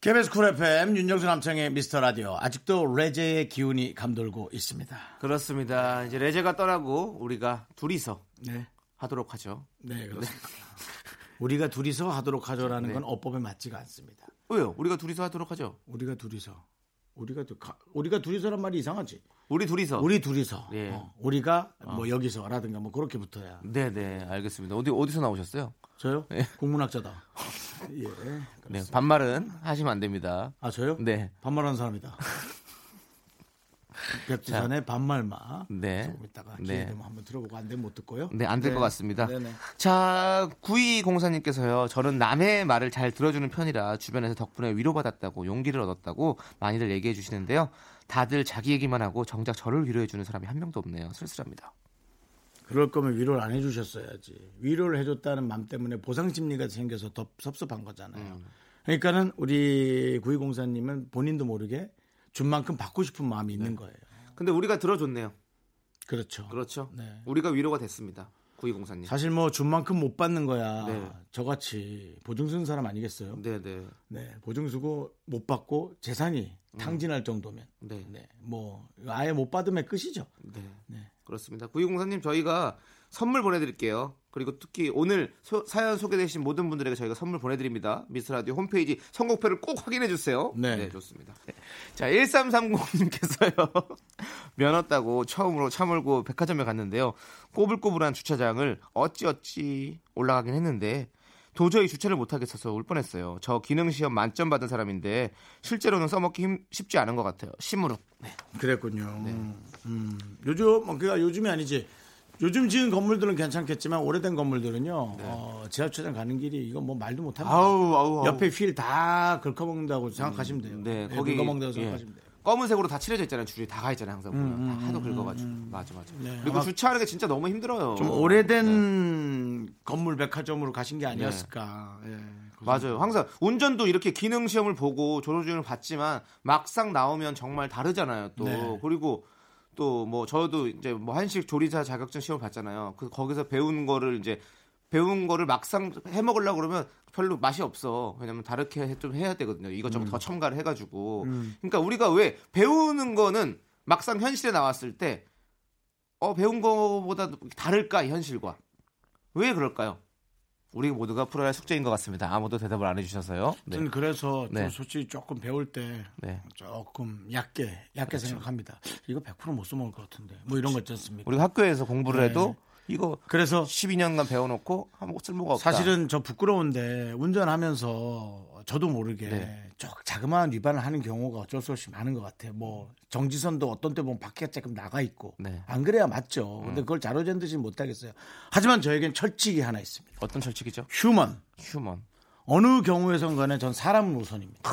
S1: KBS 쿨 FM 윤정수 남창희의 미스터 라디오 아직도 레제의 기운이 감돌고 있습니다.
S2: 그렇습니다. 이제 레제가 떠나고 우리가 둘이서
S1: 네,
S2: 하도록 하죠.
S1: 네 그렇습니다. <laughs> 우리가 둘이서 하도록 하죠라는
S2: 네.
S1: 건 어법에 맞지가 않습니다.
S2: 왜요? 우리가 둘이서 하도록 하죠.
S1: 우리가 둘이서 우리가 둘- 가- 우리가 둘이서란 말이 이상하지.
S2: 우리 둘이서.
S1: 우리 둘이서
S2: 예.
S1: 어, 우리가 뭐 여기서라든가 뭐 그렇게 붙어야
S2: 네네 알겠습니다. 어디 어디서 나오셨어요?
S1: 저요?
S2: 예.
S1: 국문학자다. <laughs> 예.
S2: 네 반말은 하시면 안 됩니다.
S1: 아 저요?
S2: 네.
S1: 반말하는 사람이다. <laughs> 백두산의 반말마.
S2: 네.
S1: 조금 이따가
S2: 네.
S1: 기회 되면 한번 들어보고 안 되면 못 듣고요.
S2: 네, 안 될것 같습니다.
S1: 네네.
S2: 자, 9204님께서요, 저는 남의 말을 잘 들어주는 편이라 주변에서 덕분에 위로받았다고 용기를 얻었다고 많이들 얘기해 주시는데요. 다들 자기 얘기만 하고 정작 저를 위로해 주는 사람이 한 명도 없네요. 쓸쓸합니다.
S1: 그럴 거면 위로를 안 해주셨어야지. 위로를 해줬다는 맘 때문에 보상 심리가 생겨서 더 섭섭한 거잖아요.
S2: 음.
S1: 그러니까는 우리 9204님은 본인도 모르게 준 만큼 받고 싶은 마음이 있는 거예요.
S2: 근데 우리가 들어줬네요.
S1: 그렇죠.
S2: 그렇죠.
S1: 네.
S2: 우리가 위로가 됐습니다. 9204님.
S1: 사실 뭐 준 만큼 못 받는 거야.
S2: 네.
S1: 저같이 보증 쓴 사람 아니겠어요?
S2: 네네.
S1: 네, 보증 쓰고 못 받고 재산이 탕진할 정도면,
S2: 네.
S1: 네, 뭐 아예 못 받으면 끝이죠.
S2: 네.
S1: 네.
S2: 그렇습니다. 9204님 저희가 선물 보내드릴게요. 그리고 특히 오늘 소- 사연 소개되신 모든 분들에게 저희가 선물 보내드립니다. 미스라디오 홈페이지 선곡표를 꼭 확인해 주세요.
S1: 네.
S2: 좋습니다. 네. 자, 1330님께서요. <laughs> 면허 따고 처음으로 차 몰고 백화점에 갔는데요. 꼬불꼬불한 주차장을 어찌어찌 올라가긴 했는데 도저히 주체를 못하겠어서 울 뻔했어요. 저 기능 시험 만점 받은 사람인데 실제로는 써먹기 힘- 쉽지 않은 것 같아요. 시무룩. 네.
S1: 그랬군요. 음, 요즘 뭐 그가 요즘이 아니지. 요즘 지은 건물들은 괜찮겠지만 오래된 건물들은요. 어, 지하철장 가는 길이 이건 뭐 말도 못합니다.
S2: 네. 아우 아우 아우.
S1: 옆에 휠 다 긁어먹는다고 생각하시면 돼요.
S2: 네,
S1: 예,
S2: 거기
S1: 긁어먹는다고
S2: 예.
S1: 생각하시면 돼요.
S2: 검은색으로 다 칠해져 있잖아요. 줄이 다 가 있잖아요. 항상 보면
S1: 음, 음,
S2: 하도
S1: 음,
S2: 긁어가지고
S1: 음.
S2: 맞아 맞아.
S1: 네,
S2: 그리고 주차하는 게 진짜 너무 힘들어요.
S1: 좀 오래된 건물 백화점으로 가신 게 아니었을까. 예, 그
S2: 맞아요. 항상 운전도 이렇게 기능 시험을 보고 졸업증을 받지만 막상 나오면 정말 다르잖아요. 또
S1: 네.
S2: 그리고 또 뭐 저도 이제 뭐 한식 조리사 자격증 시험 봤잖아요. 그 거기서 배운 거를 이제 배운 거를 막상 해 먹으려고 그러면 별로 맛이 없어. 왜냐면 다르게 해- 좀 해야 되거든요. 이것저것 더 첨가를 해가지고.
S1: 음.
S2: 그러니까 우리가 왜 배우는 거는 막상 현실에 나왔을 때 어, 배운 거보다 다를까 이 현실과 왜 그럴까요? 우리 모두가 풀어야 할 숙제인 것 같습니다. 아무도 대답을 안 해주셔서요. 네.
S1: 저는 그래서 좀
S2: 네.
S1: 솔직히 조금 배울 때
S2: 네.
S1: 조금 얕게 얕게
S2: 그렇죠.
S1: 생각합니다. 이거 100%못 써먹을 것 같은데 뭐 이런 거 있지 않습니까?
S2: 우리가 학교에서 공부를
S1: 네.
S2: 해도 이거
S1: 그래서
S2: 12년간 배워놓고 아무 쓸모가 없다.
S1: 사실은 저 부끄러운데 운전하면서 저도 모르게
S2: 네.
S1: 좀 자그마한 위반을 하는 경우가 어쩔 수 없이 많은 것 같아요. 뭐 정지선도 어떤 때 보면 밖에 조금 나가 있고
S2: 네. 음.
S1: 안 그래야 맞죠. 근데 그걸 자로잰 듯이 못하겠어요. 하지만 저에겐 철칙이 하나 있습니다.
S2: 어떤 철칙이죠?
S1: 휴먼
S2: 휴먼.
S1: 어느 경우에선 간에 전 사람은 우선입니다.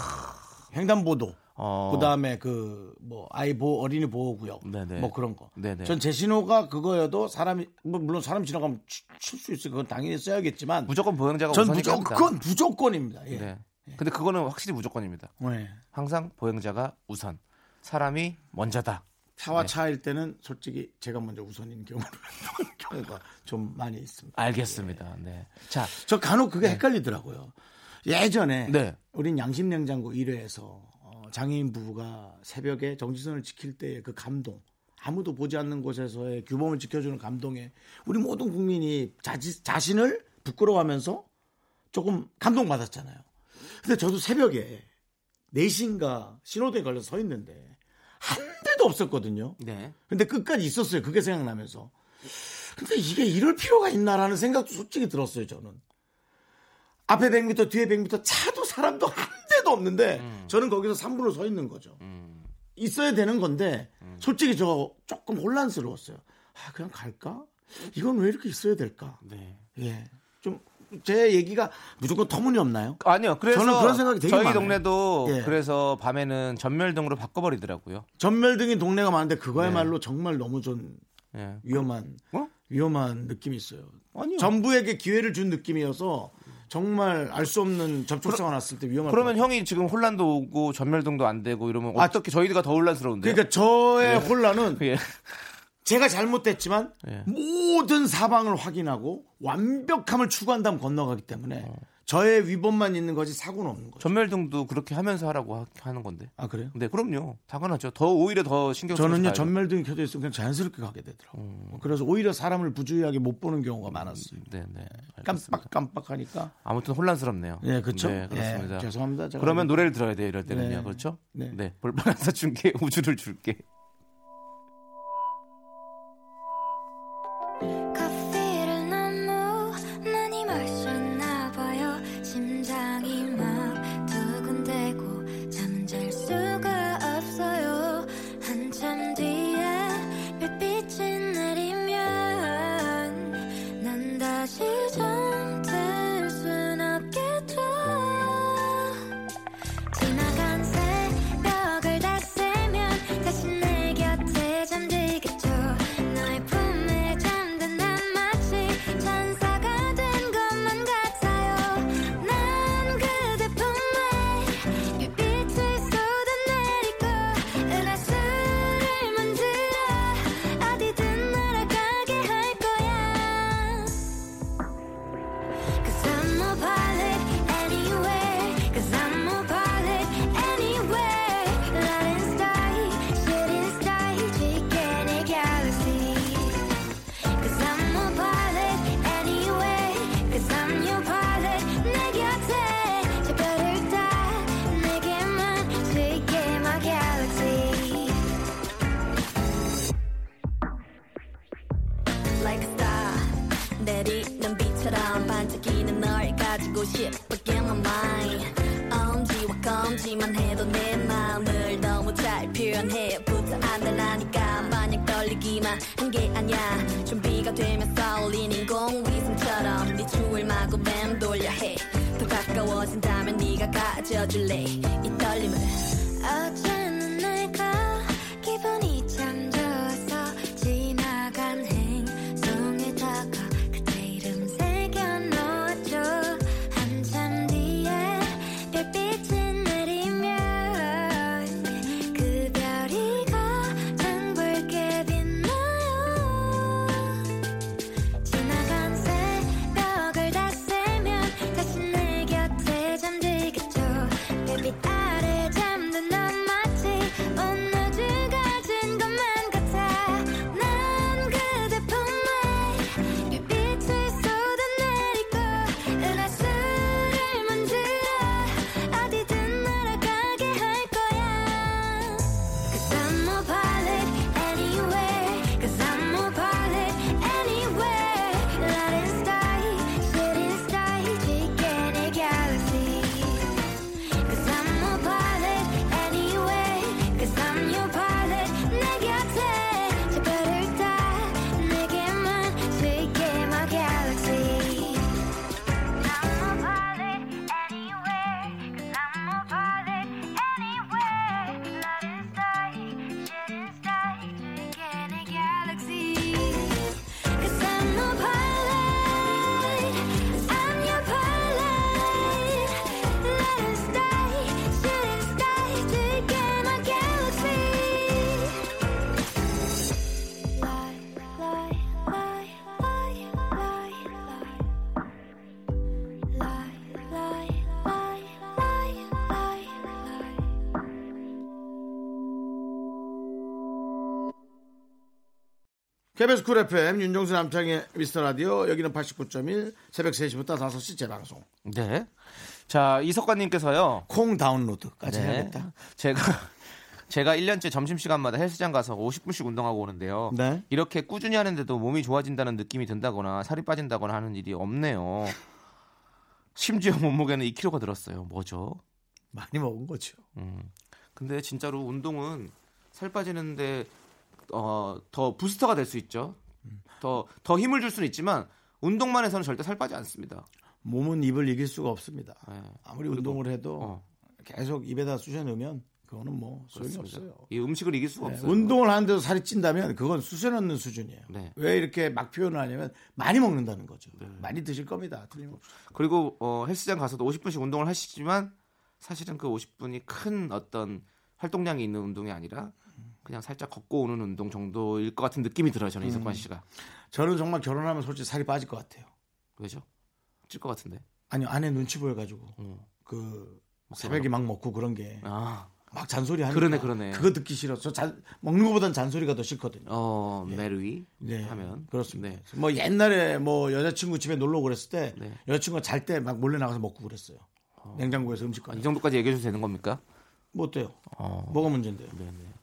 S1: 횡단보도
S2: 어.
S1: 그다음에 그 뭐 아이 보호 어린이 보호 구역
S2: 네네.
S1: 뭐 그런 거.
S2: 네네.
S1: 전제 신호가 그거여도 사람이 뭐 물론 사람 지나가면 칠 수 있어요. 그건 당연히 써야겠지만
S2: 무조건 보행자가
S1: 전 무조건. 그건 무조건입니다. 예.
S2: 네. 근데 그거는 확실히 무조건입니다.
S1: 네.
S2: 항상 보행자가 우선. 사람이 먼저다.
S1: 차와
S2: 네.
S1: 차일 때는 솔직히 제가 먼저 우선인 <laughs> 경우가 좀 많이 있습니다.
S2: 알겠습니다. 네. 자,
S1: 저 간혹 그게 헷갈리더라고요. 예전에
S2: 네.
S1: 우린 양심 냉장고 1회에서 어, 장애인 부부가 새벽에 정지선을 지킬 때의 그 감동, 아무도 보지 않는 곳에서의 규범을 지켜주는 감동에 우리 모든 국민이 자지, 자신을 부끄러워하면서 조금 감동받았잖아요. 근데 저도 새벽에 4시인가 신호등에 걸려서 서 있는데 한 대도 없었거든요.
S2: 네.
S1: 근데 끝까지 있었어요. 그게 생각나면서. 근데 이게 이럴 필요가 있나라는 생각도 솔직히 들었어요, 저는. 앞에 100m, 뒤에 100m 차도 사람도 한 대도 없는데 저는 거기서 3분을 서 있는 거죠. 있어야 되는 건데 솔직히 저 조금 혼란스러웠어요. 아, 그냥 갈까? 이건 왜 이렇게 있어야 될까?
S2: 네.
S1: 예. 좀제 얘기가 무조건 터무니없나요?
S2: 아니요. 그래서
S1: 저는 그런 생각이 되게
S2: 저희
S1: 많아요.
S2: 동네도
S1: 예.
S2: 그래서 밤에는 전멸등으로 바꿔버리더라고요.
S1: 전멸등인 동네가 많은데 그거야말로 정말 너무 좀
S2: 예.
S1: 위험한
S2: 어?
S1: 위험한 느낌이 있어요.
S2: 아니요.
S1: 정부에게 기회를 준 느낌이어서 정말 알 수 없는 접촉사가 났을 때 위험할
S2: 그러면. 형이 지금 혼란도 오고 전멸등도 안 되고 이러면
S1: 아,
S2: 어떻게 저희가 더 혼란스러운데요?
S1: 그러니까 저의 혼란은 <laughs>
S2: 예.
S1: 제가 잘못됐지만
S2: 예.
S1: 모든 사방을 확인하고 완벽함을 추구한 다음 건너가기 때문에
S2: 어.
S1: 저의 위법만 있는 거지 사고는 없는 거죠.
S2: 전멸등도 그렇게 하면서 하라고 하- 하는 건데.
S1: 아 그래요?
S2: 네, 그럼요. 당연하죠. 더 오히려 더 신경 쓰면서
S1: 저는요. 전멸등이 켜져 있으면 그냥 자연스럽게 가게 되더라고요. 그래서 오히려 사람을 부주의하게 못 보는 경우가 많았어요.
S2: 네, 네. 알겠습니다.
S1: 깜빡깜빡하니까.
S2: 아무튼 혼란스럽네요.
S1: 예, 그렇죠.
S2: 네, 그렇습니다.
S1: 예, 죄송합니다.
S2: 그러면
S1: 좀-
S2: 노래를 들어야 돼요. 이럴 때는요.
S1: 네.
S2: 그렇죠?
S1: 네.
S2: 네. 볼빨간사 줄게. <laughs> 우주를 줄게.
S1: KBS 쿨 FM 윤정수 남창희의 미스터 라디오 여기는 89.1 새벽 3시부터 5시 재방송
S2: 네. 자, 이석관님께서요.
S1: 콩 다운로드까지
S2: 네.
S1: 해야겠다
S2: 제가 제가 1년째 점심시간마다 헬스장 가서 50분씩 운동하고 오는데요.
S1: 네.
S2: 이렇게 꾸준히 하는데도 몸이 좋아진다는 느낌이 든다거나 살이 빠진다거나 하는 일이 없네요. 심지어 몸무게는 2kg가 늘었어요. 뭐죠?
S1: 많이 먹은 거죠
S2: 음. 근데 진짜로 운동은 살 빠지는데 어, 더 부스터가 될 수 있죠. 더, 더 힘을 줄 수는 있지만 운동만 해서는 절대 살 빠지 않습니다.
S1: 몸은 입을 이길 수가 없습니다
S2: 네.
S1: 아무리 운동을 해도
S2: 어.
S1: 계속 입에다 쑤셔 넣으면 그거는 뭐 소용이
S2: 그렇습니다.
S1: 없어요
S2: 이 음식을 이길 수가
S1: 네,
S2: 없어요.
S1: 운동을 하는데도 살이 찐다면 그건 쑤셔 넣는 수준이에요
S2: 네.
S1: 왜 이렇게 막 표현을 하냐면 많이 먹는다는 거죠
S2: 네.
S1: 많이 드실 겁니다 틀림없이
S2: 그리고 어, 헬스장 가서도 50분씩 운동을 하시지만 사실은 그 50분이 큰 어떤 활동량이 있는 운동이 아니라 그냥 살짝 걷고 오는 운동 정도일 것 같은 느낌이 들어요. 저는 이석관 씨가
S1: 저는 정말 결혼하면 솔직히 살이 빠질 것 같아요
S2: 왜죠? 찔 것 같은데.
S1: 아니요 아내 눈치 보여가지고
S2: 어.
S1: 그 새벽에 막 먹고 그런 게
S2: 아,
S1: 막 잔소리 하니까
S2: 그러네, 그러네.
S1: 그거 듣기 싫어. 저 잔, 먹는 것보단 잔소리가 더 싫거든요.
S2: 어, 메르위
S1: 네,
S2: 하면
S1: 그렇습니다.
S2: 네.
S1: 뭐 옛날에 뭐 여자친구 집에 놀러 그랬을 때
S2: 네.
S1: 여자친구가 잘 때 막 몰래 나가서 먹고 그랬어요. 냉장고에서 음식
S2: 아, 이. 정도까지 얘기해 주셔도 되는 겁니까?
S1: 뭐 어때요?
S2: 어.
S1: 뭐가 문제인데요?
S2: 네, 네.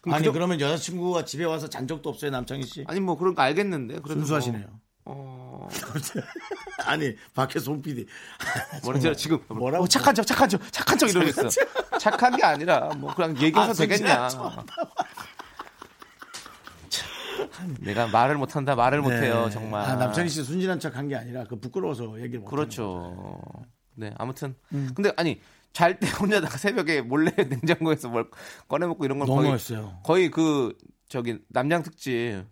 S2: 그럼
S1: 아니
S2: 그저-
S1: 그러면 여자친구가 집에 와서 잔 적도 없어요 남창희 씨?
S2: 아니 뭐 그런 거 알겠는데 그래도
S1: 순수하시네요.
S2: 뭐, 어, <laughs>
S1: 아니 밖에 손 PD <laughs>
S2: 뭐라 제가 지금
S1: 뭐라고?
S2: 어, 착한 척 착한 척 착한 척 이러고 있어. 착한 게 아니라 뭐 그냥 얘기해서
S1: 아,
S2: 되겠냐.
S1: 좀
S2: 참, 내가 말을 못한다 말을 못해요 정말.
S1: 아, 남창희 씨 순진한 척 한 게 아니라 그 부끄러워서 얘기를 못.
S2: 그렇죠. 네 아무튼
S1: 음.
S2: 근데 아니 잘 때 혼자 나 <laughs> 새벽에 몰래 <laughs> 냉장고에서 뭘 꺼내 먹고 이런 건 거의
S1: 너무했어요.
S2: 거의 그 저기 남양 특집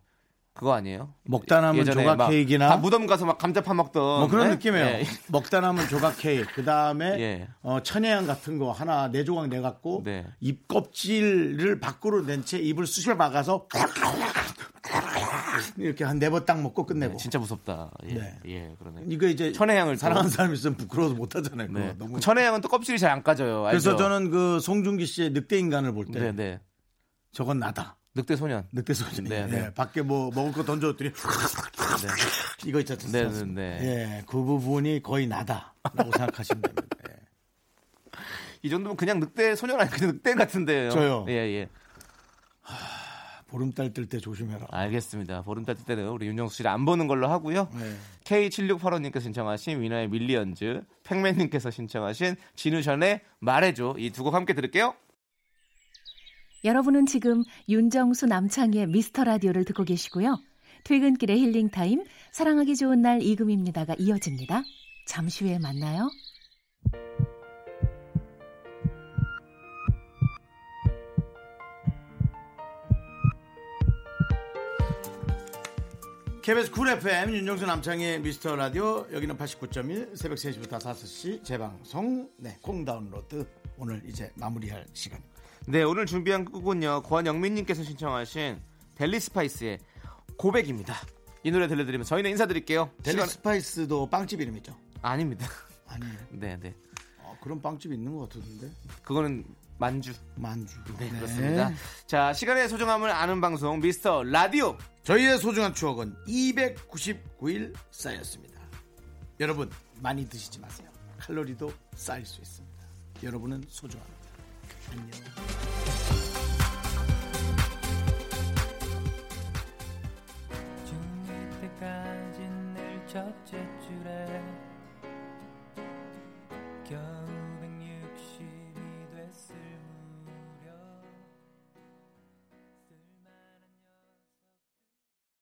S2: 그거 아니에요?
S1: 먹다 남은 조각
S2: 막
S1: 케이크나
S2: 다 무덤 가서 막 감자 파 먹던
S1: 뭐 그런
S2: 네?
S1: 느낌이에요.
S2: 예. <laughs>
S1: 먹다 남은 조각 케이크. 그 다음에
S2: 예.
S1: 어, 천혜향 같은 거 하나 네 조각 내 갖고
S2: 네.
S1: 입 껍질을 밖으로 낸 채 입을 쑤셔 박아서 이렇게 한 네 번 딱 먹고 끝내고.
S2: 진짜 무섭다. 예,
S1: 네.
S2: 예 그러네.
S1: 이거 이제
S2: 천혜향을 또-
S1: 사랑하는 사람이 있으면 부끄러워서 못 하잖아요.
S2: 네.
S1: 너무.
S2: 그 천혜향은 또 껍질이 잘 안 까져요.
S1: 그래서
S2: 알죠?
S1: 저는 그 송중기 씨의 늑대 인간을 볼때
S2: 네, 네.
S1: 저건 나다.
S2: 늑대 소년.
S1: 늑대 소년이
S2: 네, 네.
S1: 예, 밖에 뭐 먹을 거 던져줬더니 이거 있지 않습니까?
S2: 네, 네, 네.
S1: 예, 그 부분이 거의 나다라고 생각하시면 됩니다. 예.
S2: 이 정도면 그냥 늑대 소년 아니 그냥 늑대 같은데요.
S1: 저요.
S2: 예, 예.
S1: 보름달 뜰 때 조심해라.
S2: 알겠습니다. 보름달 뜰 때는 우리 윤정수 씨를 안 보는 걸로 하고요.
S1: 네.
S2: K7685님께서 신청하신 위너의 Millions, 팩맨님께서 신청하신 지누션의 말해줘 이 두 곡 함께 들을게요.
S10: 여러분은 지금 윤정수 남창희의 미스터 라디오를 듣고 계시고요. 퇴근길의 힐링 타임, 사랑하기 좋은 날 이금희입니다가 이어집니다. 잠시 후에 만나요.
S1: KBS 쿨 FM 윤정수 남창희의 미스터 라디오 여기는 89.1 새벽 3시부터 5시 재방송 네, 콩 다운로드 오늘 이제 마무리할 시간입니다.
S2: 네, 오늘 준비한 곡은요. 권영민님께서 신청하신 델리 스파이스의 고백입니다. 이 노래 들려드리면서 저희는 인사드릴게요.
S1: 델리
S2: 시간-
S1: 스파이스도 빵집 이름이죠?
S2: 아닙니다.
S1: 아니에요. <laughs>
S2: 네, 네.
S1: 어, 그런 빵집 있는 것 같은데
S2: 그거는 만주.
S1: 만주.
S2: 네, 그렇습니다. 자, 시간의 소중함을 아는 방송 미스터 라디오.
S1: 저희의 소중한 추억은 299일 쌓였습니다. 여러분 많이 드시지 마세요. 칼로리도 쌓일 수 있습니다. 여러분은 소중합니다. 안녕.
S5: 중2 때까지 늘 첫째 줄에